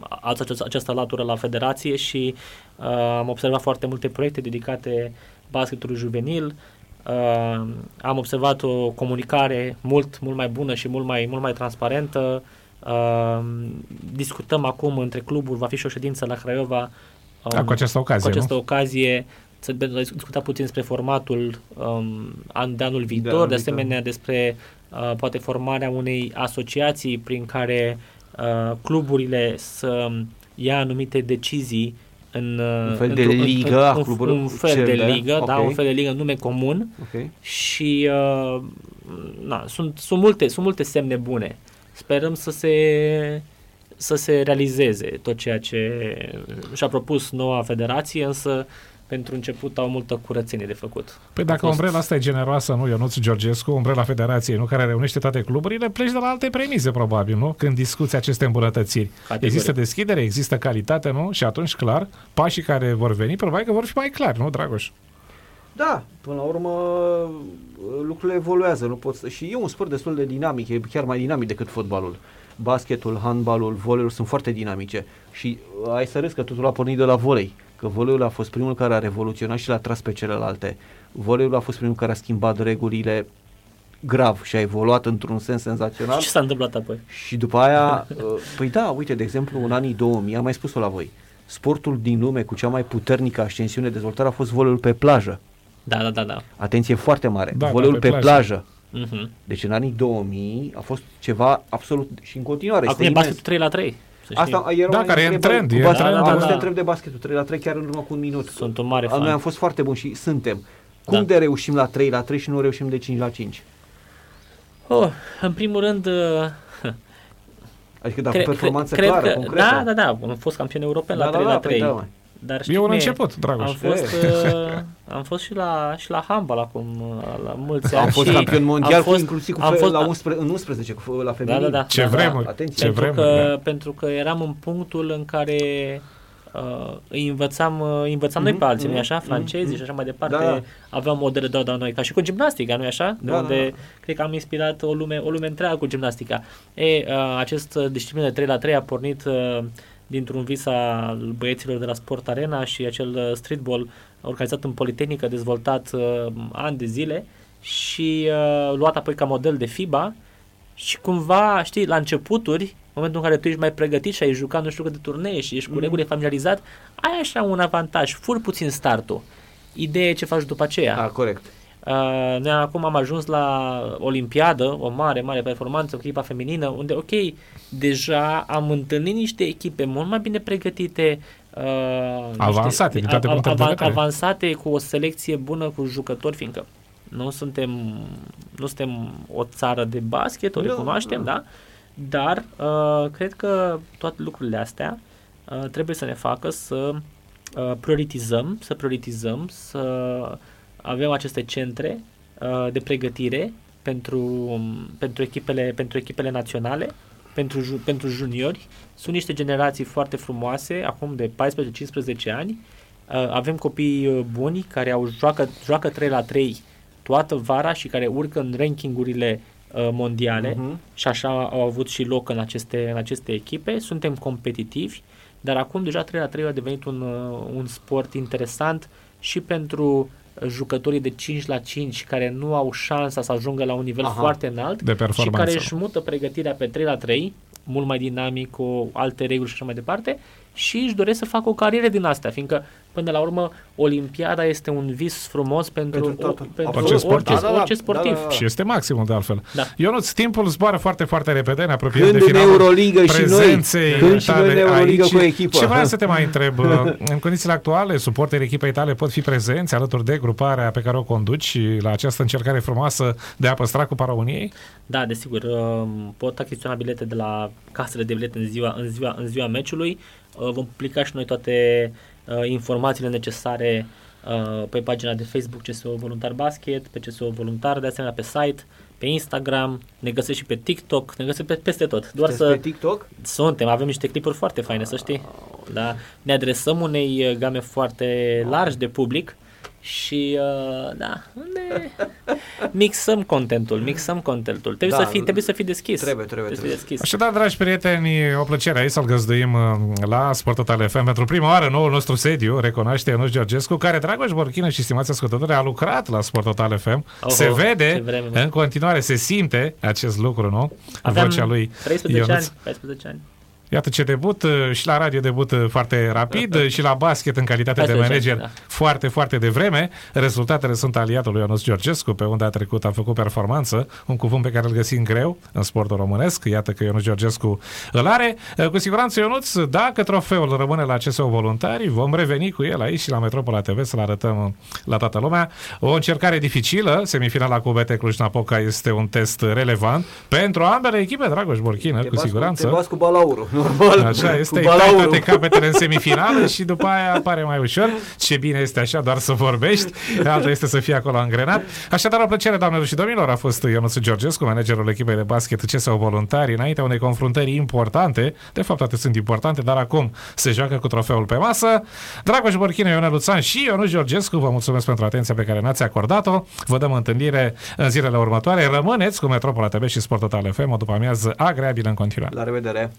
a adus această, această latură la federație și uh, am observat foarte multe proiecte dedicate basketului juvenil, Uh, am observat o comunicare mult, mult mai bună și mult mai, mult mai transparentă. Uh, discutăm acum între cluburi, va fi și o ședință la Craiova Da, cu această ocazie, cu această nu? ocazie să pentru a discuta puțin despre formatul um, an, de anul viitor, de, anul de viitor. asemenea despre uh, poate formarea unei asociații prin care uh, cluburile să ia anumite decizii în uh, Un fel de într-un- ligă a un, cluburilor, un fel de cel de- ligă, da, ok. un fel de ligă în nume comun Ok. și uh, na, sunt, sunt, multe, sunt multe semne bune. Sperăm să se să se realizeze tot ceea ce și-a propus noua federație, însă pentru început au multă curățenie de făcut. Păi dacă A fost- umbrela asta e generoasă, nu, Ionuț Georgescu, umbrela Federației, nu, care reunește toate cluburile, pleci de la alte premize, probabil, nu? Când discuți aceste îmbunătățiri. Categoric. Există deschidere, există calitate, nu? Și atunci, clar, pașii care vor veni, probabil că vor fi mai clari, nu, Dragoș? Da, până la urmă lucrurile evoluează, nu pot să... și e un sport destul de dinamic, e chiar mai dinamic decât fotbalul. Basketul, handbalul, voleiul sunt foarte dinamice și uh, ai să râzi că totul a pornit de la volei, că voleiul a fost primul care a revoluționat și l-a tras pe celelalte. Voleiul a fost primul care a schimbat regulile grav și a evoluat într-un sens senzațional. Ce s-a întâmplat apoi? Și după aia, uh, păi da, uite, de exemplu, în anii 2000, am mai spus-o la voi, sportul din lume cu cea mai puternică ascensiune dezvoltare a fost voleiul pe plajă. Da, da, da, da. Atenție foarte mare, Da, da, voleiul da, pe, pe pe plajă. plajă. Uh-huh. Deci în anii 2000 a fost ceva absolut și în continuare. Acum e este imens. basketul 3 la 3. Să Asta știi. era Da, una care e în dintre trend, cu e în basket- trend, Am da, vrut să da. te întreb de basketul 3 la 3 chiar în urmă cu un minut. Sunt un mare Noi fan. am fost foarte buni și suntem. Cum Da. de reușim la 3 la 3 și nu reușim de 5 la 5? Oh, în primul rând, uh, Adică dacă cre- performanță cred clară, că, concretă. Da, da, da, am fost campion european Da, la da, 3 da, la păi 3. da, mă. Dar știi E un cum început, Dragoș. Am fost, uh, am fost și la, și la handball acum uh, la mulți Am ani. fost și campion mondial am cu fost, inclusiv cu am fe- fost, la 11, în 11 cu, fe- la feminin. Da, da, da. Ce da, vremuri, Atenție. ce pentru, vremuri. că, da. pentru că eram în punctul în care uh, îi învățam, uh, îi învățam Mhm, noi pe alții, nu-i mhm, așa? mhm, Francezii mhm. și așa mai departe. Da, da. Aveam modele de la noi, ca și cu gimnastica, nu-i așa? De Da, unde da, da. cred că am inspirat o lume, o lume întreagă cu gimnastica. E, uh, acest uh, disciplină de 3 la 3 a pornit uh, dintr-un vis al băieților de la Sport Arena și acel uh, streetball organizat în Politehnică, dezvoltat uh, ani de zile și uh, luat apoi ca model de FIBA și cumva, știi, la începuturi, în momentul în care tu ești mai pregătit și ai jucat nu știu câte turnee și ești cu Mhm. regulile familiarizat, ai așa un avantaj, fur puțin startul. Ideea e ce faci după aceea. Da, corect. Uh, noi acum am ajuns la Olimpiadă, o mare, mare performanță cu echipa feminină, unde, ok, deja am întâlnit niște echipe mult mai bine pregătite, uh, Avansate, din toate a- punctele de ava- vedere. avansate cu o selecție bună cu jucători, fiindcă nu suntem, nu suntem o țară de basket, o Da, recunoaștem, da. da? Dar uh, cred că toate lucrurile astea uh, trebuie să ne facă să uh, prioritizăm, să prioritizăm, să avem aceste centre uh, de pregătire pentru, um, pentru, echipele, pentru echipele naționale, pentru, ju- pentru juniori. Sunt niște generații foarte frumoase, acum de 14-15 ani. Uh, avem copii uh, buni care au joacă, joacă 3 la 3 toată vara și care urcă în rankingurile uh, mondiale Mhm. și așa au avut și loc în aceste, în aceste echipe. Suntem competitivi, dar acum deja 3 la 3 a devenit un, uh, un sport interesant și pentru uh, jucătorii de 5 la 5 care nu au șansa să ajungă la un nivel Aha. foarte înalt De și performanță. care își mută pregătirea pe 3 la 3, mult mai dinamic, cu alte reguli și așa mai departe, și își doresc să facă o carieră din astea, fiindcă până la urmă Olimpiada este un vis frumos pentru, Pentru o, toată- pentru orice orice, sportiv. orice, Da, da, da. sportiv. Da, da, da. Și este maximul de altfel. Da. Ionuț, timpul zboară foarte, foarte repede, ne apropiem Când de în finalul Euroligă și noi, prezenței când și noi tale în Euroligă aici. cu echipă. Și vreau să te mai întreb, în condițiile actuale, suporterii echipei tale pot fi prezenți alături de gruparea pe care o conduci la această încercare frumoasă de a păstra Cupa României? Da, desigur. um, Pot achiziționa bilete de la casele de bilete în ziua, în ziua, în ziua meciului. Uh, Vom publica și noi toate uh, informațiile necesare uh, pe pagina de Facebook CSO Voluntar Basket, pe CSO Voluntar, de asemenea pe site, pe Instagram, ne găsești și pe TikTok, ne găsești pe, peste tot. Doar Sunteți să pe TikTok? suntem, avem niște clipuri foarte faine, să știi. Da, ne adresăm unei uh, game foarte largi de public și uh, da, ne mixăm contentul, mixăm contentul. Trebuie Da, să fii, trebuie să fii deschis. trebuie, trebuie, să fii trebuie. deschis. Așadar, dragi prieteni, o plăcere aici să-l găzduim uh, la Sport Total FM pentru prima oară noul nostru sediu, recunoaște Ionuț Georgescu, care, Dragoș Borchină și stimați ascultători, a lucrat la Sport Total FM. Oho, se ce vede, vreme, mă. în continuare se simte acest lucru, nu? În Aveam vocea lui 13 Ionuț. ani, 14 ani. Iată ce debut uh, și la radio debut uh, foarte rapid uh, și la basket în calitate de 14 manager ani, da. foarte, foarte devreme. Rezultatele sunt aliatul lui Ionuț Georgescu, pe unde a trecut a făcut performanță, un cuvânt pe care îl găsim greu în sportul românesc. Iată că Ionuț Georgescu îl are. Uh, Cu siguranță Ionuț, dacă trofeul rămâne la CSO Voluntari, vom reveni cu el aici și la Metropola TV să-l arătăm uh, la toată lumea. O încercare dificilă, semifinala cu BT Cluj-Napoca este un test relevant pentru ambele echipe, Dragoș Borchină, Te cu bați siguranță. Te bați cu balaurul, normal. Așa este, cu îi tai balaurul. toate capetele în semifinală și după aia apare mai ușor. Ce bine este așa, doar să vorbești. Alta este să fie acolo angrenat. Așadar, o plăcere, doamnelor și domnilor, a fost Ionuț Georgescu, managerul echipei de basket CSU Voluntari, înaintea unei confruntări importante. De fapt, toate sunt importante, dar acum se joacă cu trofeul pe masă. Dragoș Borchină, Ionel Luțan și Ionuț Georgescu, vă mulțumesc pentru atenția pe care ne-ați acordat-o. Vă dăm întâlnire în zilele următoare. Rămâneți cu Metropola TV și Sport Total FM, o după amiază agreabilă în continuare. La revedere!